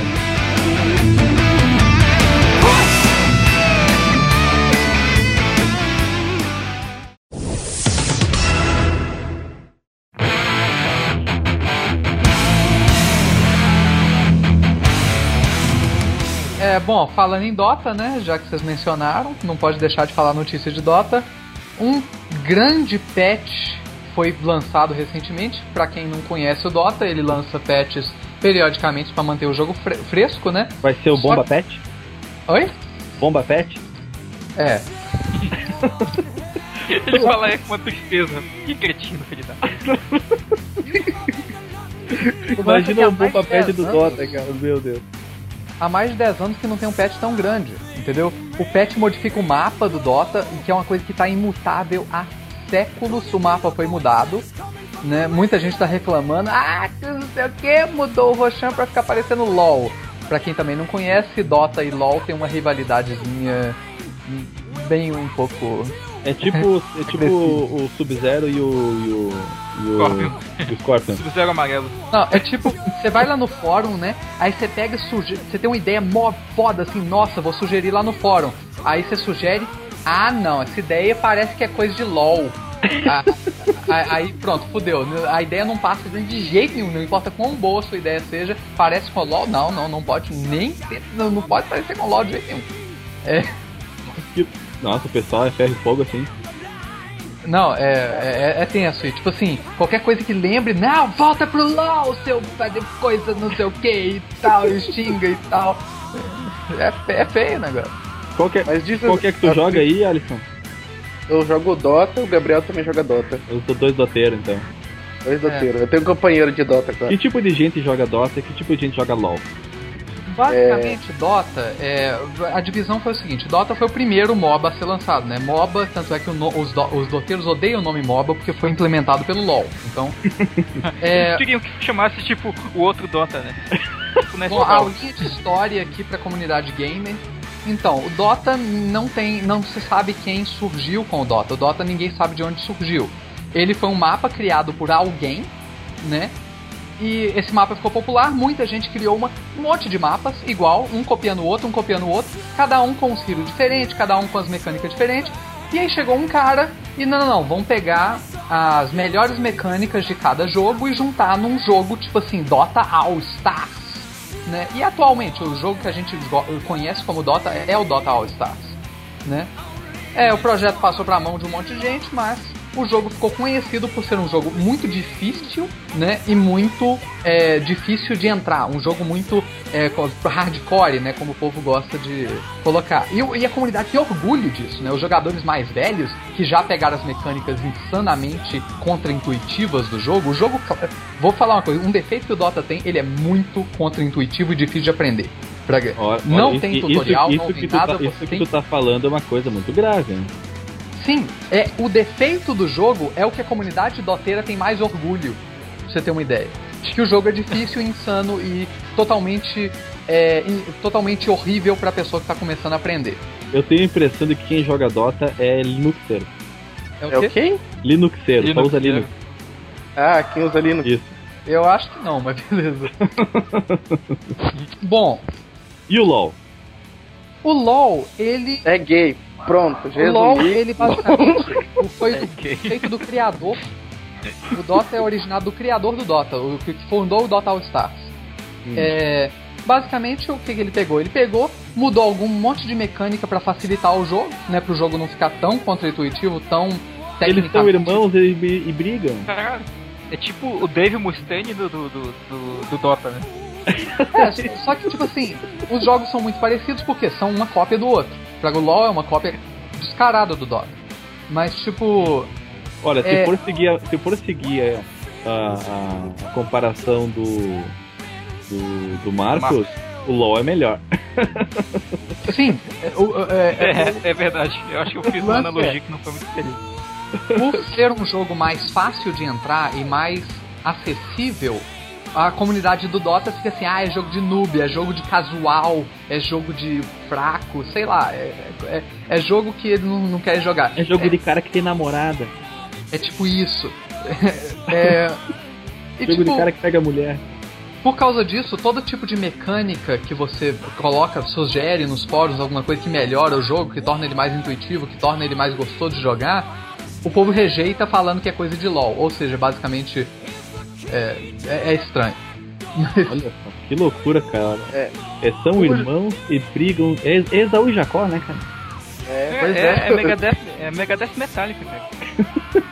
É, bom, falando em Dota, né, já que vocês mencionaram, não pode deixar de falar notícia de Dota. Um grande patch foi lançado recentemente. Pra quem não conhece o Dota, ele lança patches periodicamente pra manter o jogo fre- fresco, né? Vai ser o Só- Bomba Pet? Oi? Bomba Pet? É. Ele fala aí com uma tristeza. Que cretino que ele dá. Imagina o Bomba 10 do anos. Dota, cara, meu Deus. Há mais de 10 anos que não tem um patch tão grande, entendeu? O patch modifica o mapa do Dota, que é uma coisa que está imutável há séculos. O mapa foi mudado, né? Muita gente está reclamando, ah, que não sei o que, mudou o Roshan para ficar parecendo LoL. Pra quem também não conhece, Dota e LoL tem uma rivalidadezinha bem um pouco. É tipo, é tipo o, o Sub-Zero e o. E o, e o, Scorpion. o Scorpion. Sub-Zero amarelo. Não, é tipo, você vai lá no fórum, né? Aí você pega e sugere. Você tem uma ideia mó foda assim, nossa, vou sugerir lá no fórum. Aí você sugere, ah não, essa ideia parece que é coisa de LOL. Ah, aí pronto, fudeu. A ideia não passa de jeito nenhum, não importa quão boa a sua ideia seja, parece com LOL. Não, não, não pode nem ter, não, não pode parecer com LOL de jeito nenhum. É, Nossa, o pessoal é ferro e fogo assim. Não, é, é, é tenso. E, tipo assim, qualquer coisa que lembre, não, volta pro LOL, seu fazer coisa não sei o que e tal, e xinga e tal. É, é feio o negócio. Qual que é, Mas diz qual que, é que tu joga aí, Alisson? Eu jogo Dota, o Gabriel também joga Dota. Eu sou dois doteiros, então. Dois doteiros. Eu tenho um companheiro de Dota agora. Que tipo de gente joga Dota e que tipo de gente joga LoL? Basicamente, Dota, é, a divisão foi o seguinte: Dota foi o primeiro MOBA a ser lançado, né? MOBA, tanto é que no- os, do- os doteiros odeiam o nome MOBA porque foi implementado pelo LoL. Então, é, Queriam que chamasse tipo o outro Dota, né? Bom, a aulinha de história aqui pra comunidade gamer. Então, o Dota não tem, não se sabe quem surgiu com o Dota. O Dota ninguém sabe de onde surgiu. Ele foi um mapa criado por alguém, né? E esse mapa ficou popular, muita gente criou uma, um monte de mapas igual, um copiando o outro, um copiando o outro, cada um com um estilo diferente, cada um com as mecânicas diferentes. E aí chegou um cara e não, não, não, vamos pegar as melhores mecânicas de cada jogo e juntar num jogo tipo assim, Dota All Stars né? E atualmente o jogo que a gente conhece como Dota é o Dota All Stars, né? É, o projeto passou pra mão de um monte de gente, mas o jogo ficou conhecido por ser um jogo muito difícil, né? E muito é, difícil de entrar. Um jogo muito é, co- hardcore, né? Como o povo gosta de colocar. E, e a comunidade tem orgulho disso, né? Os jogadores mais velhos, que já pegaram as mecânicas insanamente contra-intuitivas do jogo. O jogo, vou falar uma coisa, um defeito que o Dota tem, ele é muito contra-intuitivo e difícil de aprender. Pra- Ó, não ó, tem isso- tutorial, isso, não isso tem nada, tá, Isso que tem tu tá falando é uma coisa muito grave, né? Sim, é o defeito do jogo é o que a comunidade doteira tem mais orgulho, pra você ter uma ideia. De que o jogo é difícil, insano e totalmente é, in- totalmente horrível pra pessoa que tá começando a aprender. Eu tenho a impressão de que quem joga Dota é Linuxero. É o É quê? Linuxero, só usa. Linux. Ah, quem usa Linux. Isso. Eu acho que não, mas beleza. Bom, E o LoL? o LoL, ele É gay. Pronto, o LoL, ele basicamente foi É do- gay. feito do criador. O Dota é originado do criador do Dota, o que fundou o Dota All Stars. É, basicamente, o que, que ele pegou? Ele pegou, mudou algum monte de mecânica pra facilitar o jogo, né? Pro jogo não ficar tão contra-intuitivo, tão Eles são irmãos e, e- e brigam. Caralho. É tipo o Dave Mustaine do, do, do, do- do Dota, né? É, só que, tipo assim, os jogos são muito parecidos porque são uma cópia do outro. Dragon LoL é uma cópia descarada do Dota. Mas, tipo, Olha, se É. for seguir, a, se for seguir a, a- a comparação do, do, do Marcos, O LoL é melhor. Sim, é, o- é- é- É, é verdade. Eu acho que eu fiz uma analogia é- que não foi muito feliz. por ser um jogo mais fácil de entrar e mais acessível, a comunidade do Dota fica assim, ah, é jogo de noob, é jogo de casual, é jogo de fraco, sei lá, é, é, é jogo que ele não, não quer jogar. É jogo de cara que tem namorada. É tipo isso. É, e jogo tipo, de cara que pega mulher. por causa disso, todo tipo de mecânica que você coloca, sugere nos fóruns, alguma coisa que melhora o jogo, que torna ele mais intuitivo, que torna ele mais gostoso de jogar, o povo rejeita falando que é coisa de LoL. Ou seja, basicamente é, é- é estranho. Olha só, que loucura, cara. É. É, são irmãos e brigam. É é Esaú e Jacó, né, cara? É, É, é, é Megadeth, é Megadeth Metallica, cara.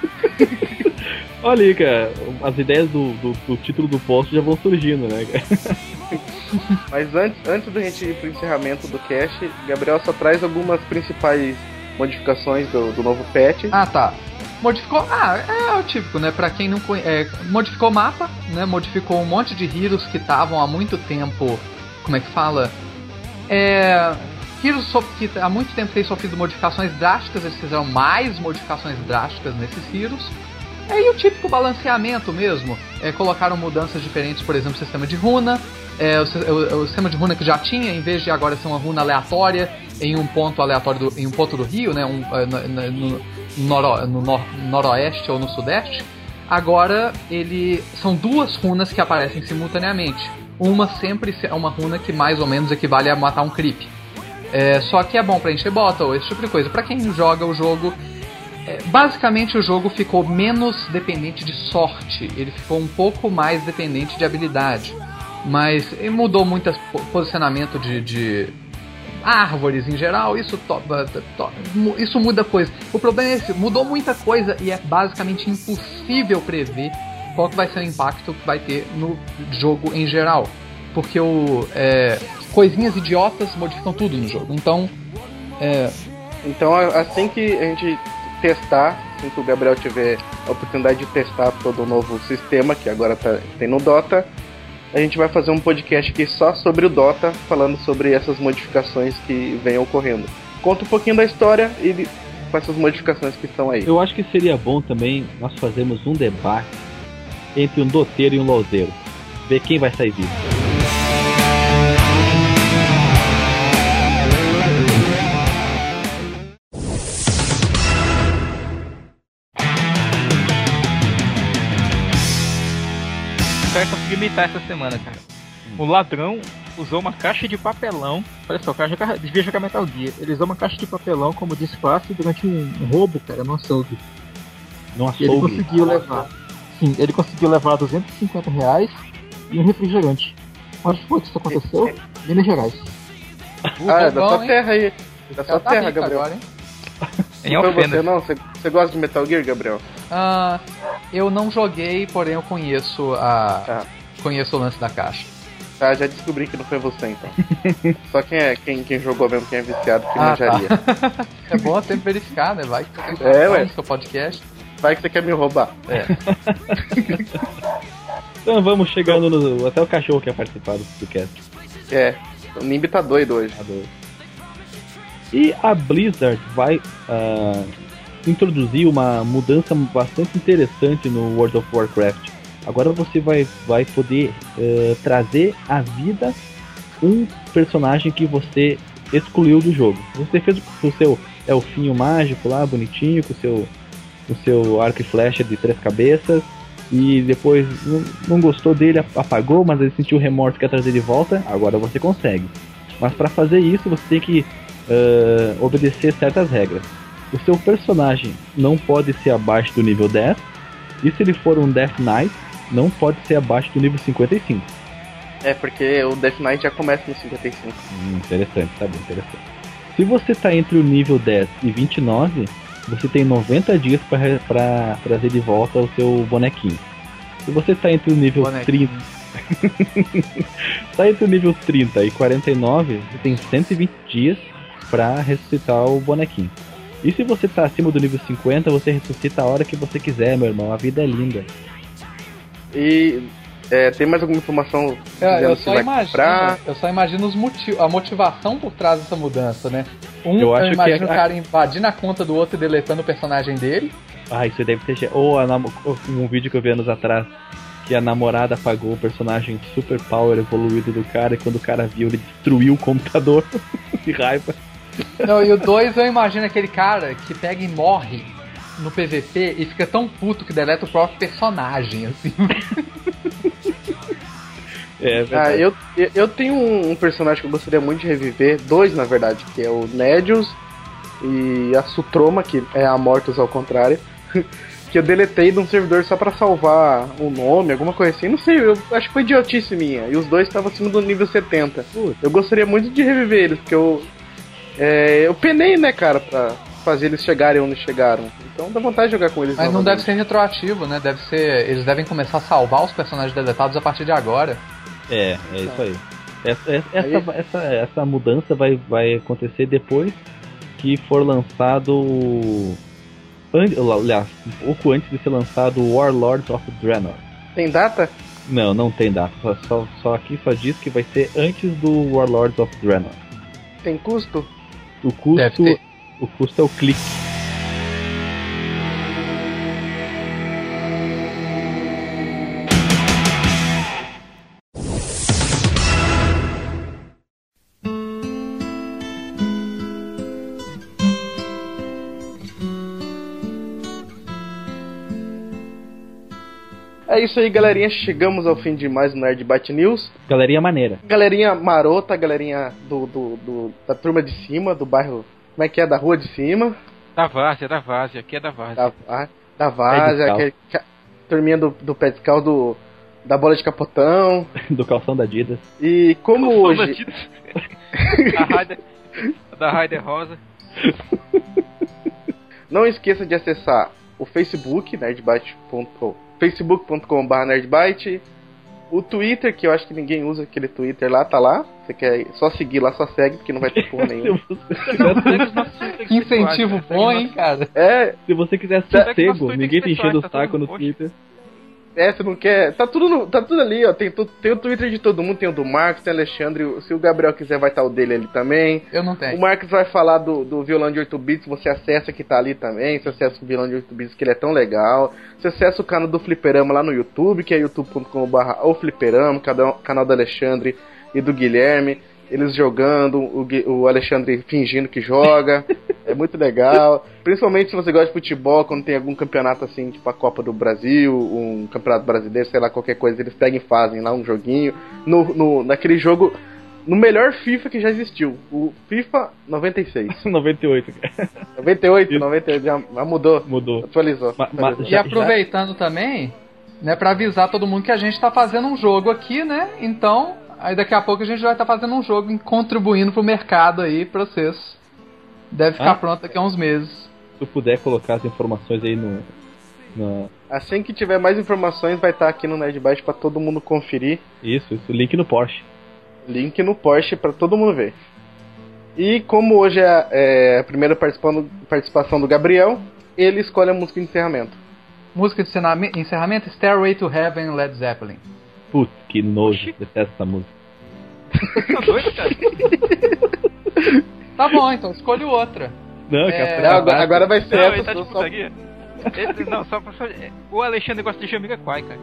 Olha aí, cara. As ideias do, do, do título do post já vão surgindo, né, cara? Mas antes, antes da gente ir pro encerramento do cast, Gabriel só traz algumas principais modificações do, do novo patch. Ah, tá. Modificou. Ah, é o típico, né? Pra quem não conhece. modificou o mapa, né? Modificou um monte de heroes que estavam há muito tempo. Como é que fala? É. Heroes que há muito tempo têm sofrido modificações drásticas, eles fizeram mais modificações drásticas nesses heroes. É, e o típico balanceamento mesmo. É, colocaram mudanças diferentes, por exemplo, sistema de runa. É, o, o- o sistema de runa que já tinha, em vez de agora ser uma runa aleatória em um ponto aleatório, do- em um ponto do rio, né? Um, é, na- no, noro, no nor- noroeste ou no sudeste. Agora ele são duas runas que aparecem simultaneamente. Uma sempre é uma runa que mais ou menos equivale a matar um creep. É, só que é bom pra encher ou esse tipo de coisa. Pra quem joga o jogo, é, basicamente o jogo ficou menos dependente de sorte, ele ficou um pouco mais dependente de habilidade. Mas mudou muito o posicionamento de, de árvores em geral, isso, to- to- isso muda coisa. O problema é esse, mudou muita coisa e é basicamente impossível prever qual que vai ser o impacto que vai ter no jogo em geral. Porque o, é, coisinhas idiotas modificam tudo no jogo. Então, é, Então, assim que a gente testar, assim que o Gabriel tiver a oportunidade de testar todo o novo sistema que agora tá, tem no Dota, a gente vai fazer um podcast aqui só sobre o Dota, falando sobre essas modificações que vêm ocorrendo. Conta um pouquinho da história e com essas modificações que estão aí. Eu acho que seria bom também nós fazermos um debate entre um doteiro e um lozeiro. Ver quem vai sair vivo. Conseguiu imitar essa semana, cara. O ladrão usou uma caixa de papelão. Olha só, o cara joga- devia jogar Metal Gear. Ele usou uma caixa de papelão como disfarce durante um, roubo, cara, no açougue. Não E ele açougue. conseguiu levar. Sim, ele conseguiu levar 250 reais e um refrigerante. Onde foi que isso aconteceu? Minas Gerais. Ah, é da sua terra aí. Da sua tá terra, Gabriel. agora, hein? Em Não foi você não? Você, você gosta de Metal Gear, Gabriel? Ah, eu não joguei, porém eu conheço a. Tá. Conheço o lance da caixa. Tá, já descobri que não foi você então. Só quem é quem, quem jogou mesmo, quem é viciado, que Ah, manjaria. É bom sempre verificar, né? Vai que você tem É, ué. no seu podcast. Vai que você quer me roubar. É. Então vamos chegando no. Até o cachorro quer participar do podcast. É. O Nimbi tá doido hoje. Adoro. E a Blizzard vai ah, introduzir uma mudança bastante interessante no World of Warcraft. Agora você vai, vai poder eh, trazer à vida um personagem que você excluiu do jogo. Você fez o seu elfinho mágico lá, bonitinho, com o seu, o seu arco e flecha de três cabeças. E depois não, não gostou dele, apagou, mas ele sentiu remorso quer trazer de volta. Agora você consegue. Mas para fazer isso você tem que eh, obedecer certas regras. O seu personagem não pode ser abaixo do nível 10. E se ele for um Death Knight, não pode ser abaixo do nível 55. É, porque o Death Knight já começa no 55. Hum, interessante, tá bem interessante. Se você tá entre o nível 10 e 29, você tem 90 dias para trazer de volta o seu bonequinho. Se você tá entre o nível Bonequinho. 30, tá entre o nível 30 e 49, você tem 120 dias para ressuscitar o bonequinho. E se você tá acima do nível 50, você ressuscita a hora que você quiser, meu irmão. A vida é linda. E É, tem mais alguma informação Eu, eu se só vai imagino, comprar? eu só imagino os motiv a motivação por trás dessa mudança, né? Um, Eu eu, acho que imagino é- o cara invadindo a conta do outro e deletando o personagem dele. Ah, isso deve ter. Ou namo- um vídeo que eu vi anos atrás. Que a namorada apagou o personagem super power evoluído do cara e quando o cara viu, ele destruiu o computador de raiva. Não, e o dois eu imagino aquele cara que pega e morre no PVP e fica tão puto que deleta o próprio personagem, assim. É Ah, verdade. eu, eu- eu tenho um, um personagem que eu gostaria muito de reviver, dois na verdade, que é o Nedius e a Sutroma, que é a Mortus ao contrário, que eu deletei de um servidor só pra salvar o nome, alguma coisa assim, não sei, eu acho que foi idiotice minha, e os dois estavam acima do nível 70. Putz. Eu gostaria muito de reviver eles, porque eu, é, eu penei, né, cara, pra fazer eles chegarem onde chegaram, então dá vontade de jogar com eles Mas não novamente. deve ser retroativo, né? Deve ser. Eles devem começar a salvar os personagens deletados a partir de agora. É, é isso aí. Essa, essa, essa, essa, essa mudança vai, vai acontecer depois que for lançado. Aliás, um pouco antes de ser lançado o Warlords of Draenor. Tem data? Não, não tem data. Só, só, só aqui só diz que vai ser antes do Warlords of Draenor. Tem custo? O custo. O custo é o clique. É isso aí, galerinha. Chegamos ao fim de mais um Nerd Byte News. Galerinha maneira. Galerinha marota, galerinha do, do, do- da turma de cima, do bairro. Como é que é? Da rua de cima. Da Várzea, da Várzea, aqui é da Várzea. Da, da Várzea, aquele, ca- turminha do, do pé descalço, do, da bola de capotão. Do calção da Adidas. E como hoje. da Raider, da Raider Rosa. Não esqueça de acessar o Facebook, nerdbyte.com facebook.com.br nerdbyte o Twitter, que eu acho que ninguém usa aquele Twitter lá, tá lá. Você quer só seguir lá, só segue, porque não vai ter porra nenhuma. Que incentivo né? bom, hein, cara? É, Se você quiser sossego, ninguém te enchendo o tá saco no. Twitter. É, você não quer. Tá tudo, no- tá tudo ali, ó. Tem, tu- tem o Twitter de todo mundo, tem o do Marcos, tem o Alexandre. Se o Gabriel quiser, vai estar o dele ali também. Eu não O tenho. Marcos vai falar do, do violão de 8 bits, você acessa que tá ali também. Você acessa o violão de 8 bits, que ele é tão legal. Você acessa o canal do Fliperama lá no YouTube, que é youtube.com.br o Fliperama, canal do Alexandre e do Guilherme. Eles jogando, o, o Alexandre fingindo que joga. é muito legal. Principalmente se você gosta de futebol, quando tem algum campeonato assim, tipo a Copa do Brasil, um campeonato brasileiro, sei lá, qualquer coisa, eles pegam e fazem lá um joguinho. No, no, naquele jogo, no melhor FIFA que já existiu, o FIFA 96. 98, cara. 98, Isso. 98, já, já mudou, Mudou. atualizou. Ma- ma- atualizou. E Já- aproveitando também, né, pra avisar todo mundo que a gente tá fazendo um jogo aqui, né? Então, aí daqui a pouco a gente vai estar fazendo um jogo e contribuindo pro mercado aí pra vocês. Deve ficar Ah. pronto daqui a uns meses. Se tu puder colocar as informações aí no. no- Assim que tiver mais informações, vai estar aqui no Nerdbyte pra todo mundo conferir. Isso, isso, link no Porsche. Link no Porsche pra todo mundo ver. E como hoje é, a- é a primeira participação do Gabriel, ele escolhe a música de encerramento. Música de encerrame- encerramento: Stairway to Heaven, Led Zeppelin. Putz, que nojo, detesto essa música. Tá doido, cara? Tá bom, então escolho outra. Não, É, Não, frase- agora, agora vai ser Não, essa. ele tá só- de só-. Ele- Não, só pra só- O Alexandre gosta de Jamiroquai, cara.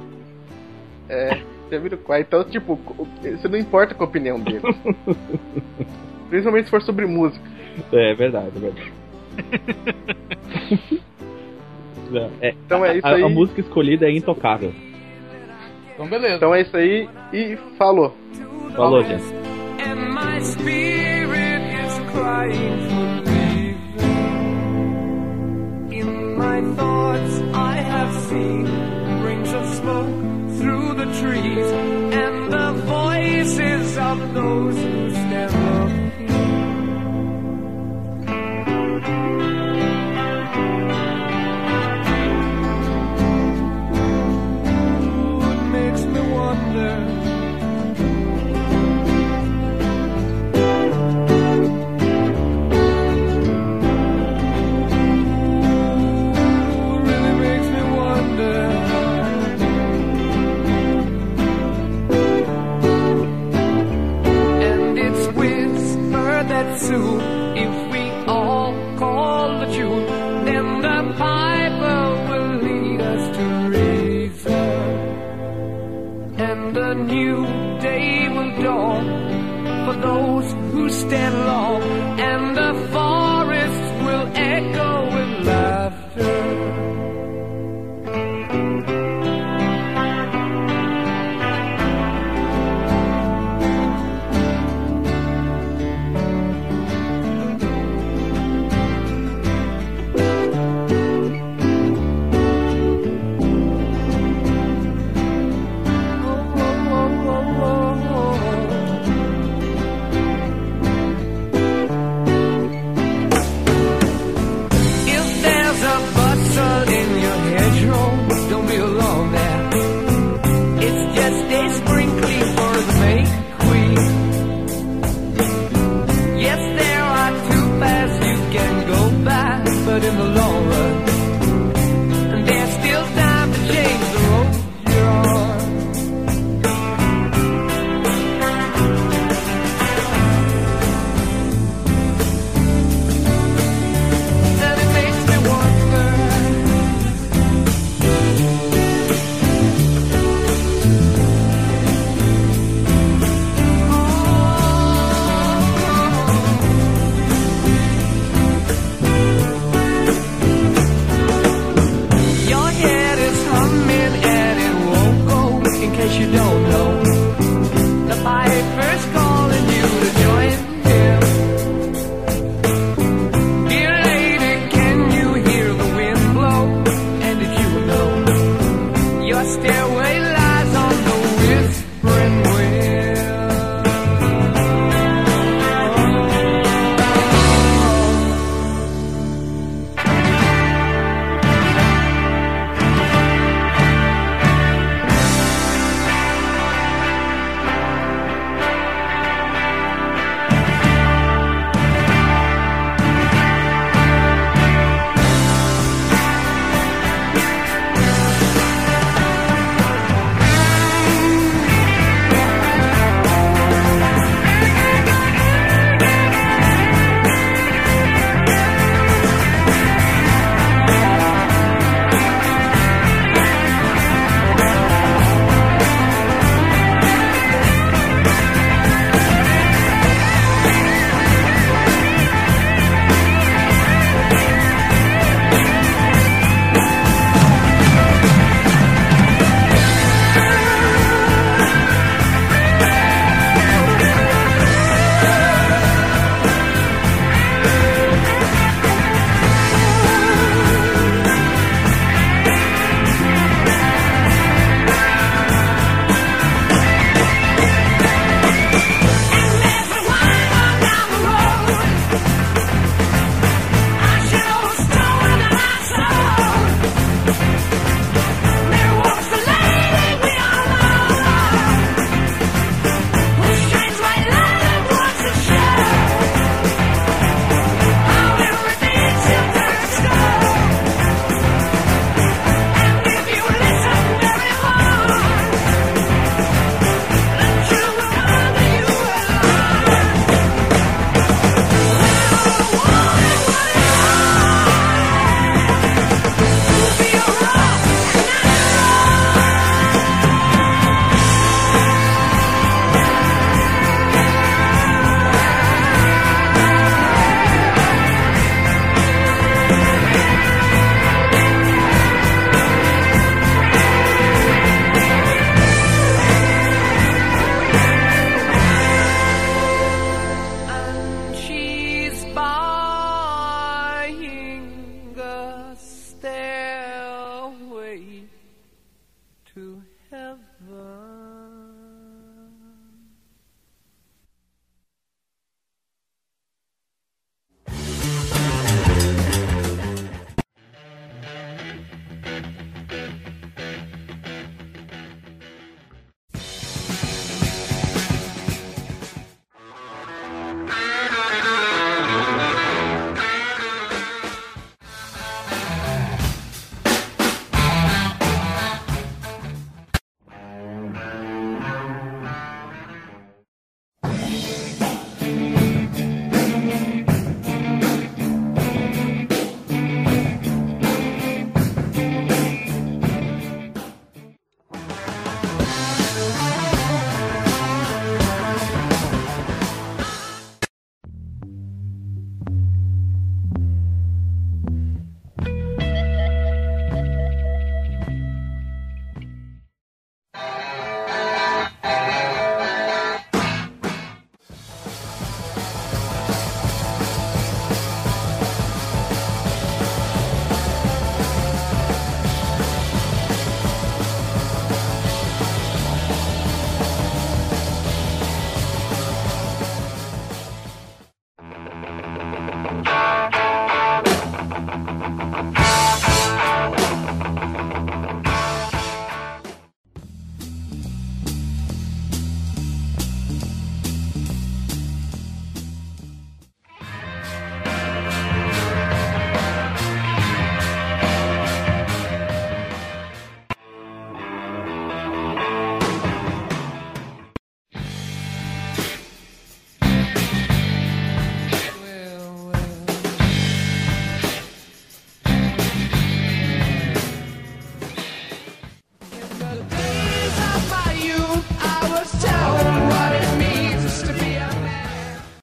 É, qual. Então, tipo, você não importa com a opinião dele. Principalmente se for sobre música. É verdade, é verdade. Não, é, Então é isso a, aí. a música escolhida é intocável. Então, beleza. Então é isso aí e falou. Falou, gente. and my spirit is crying for leaving. In my thoughts, I have seen rings of smoke through the trees and the voices of those stand long. and a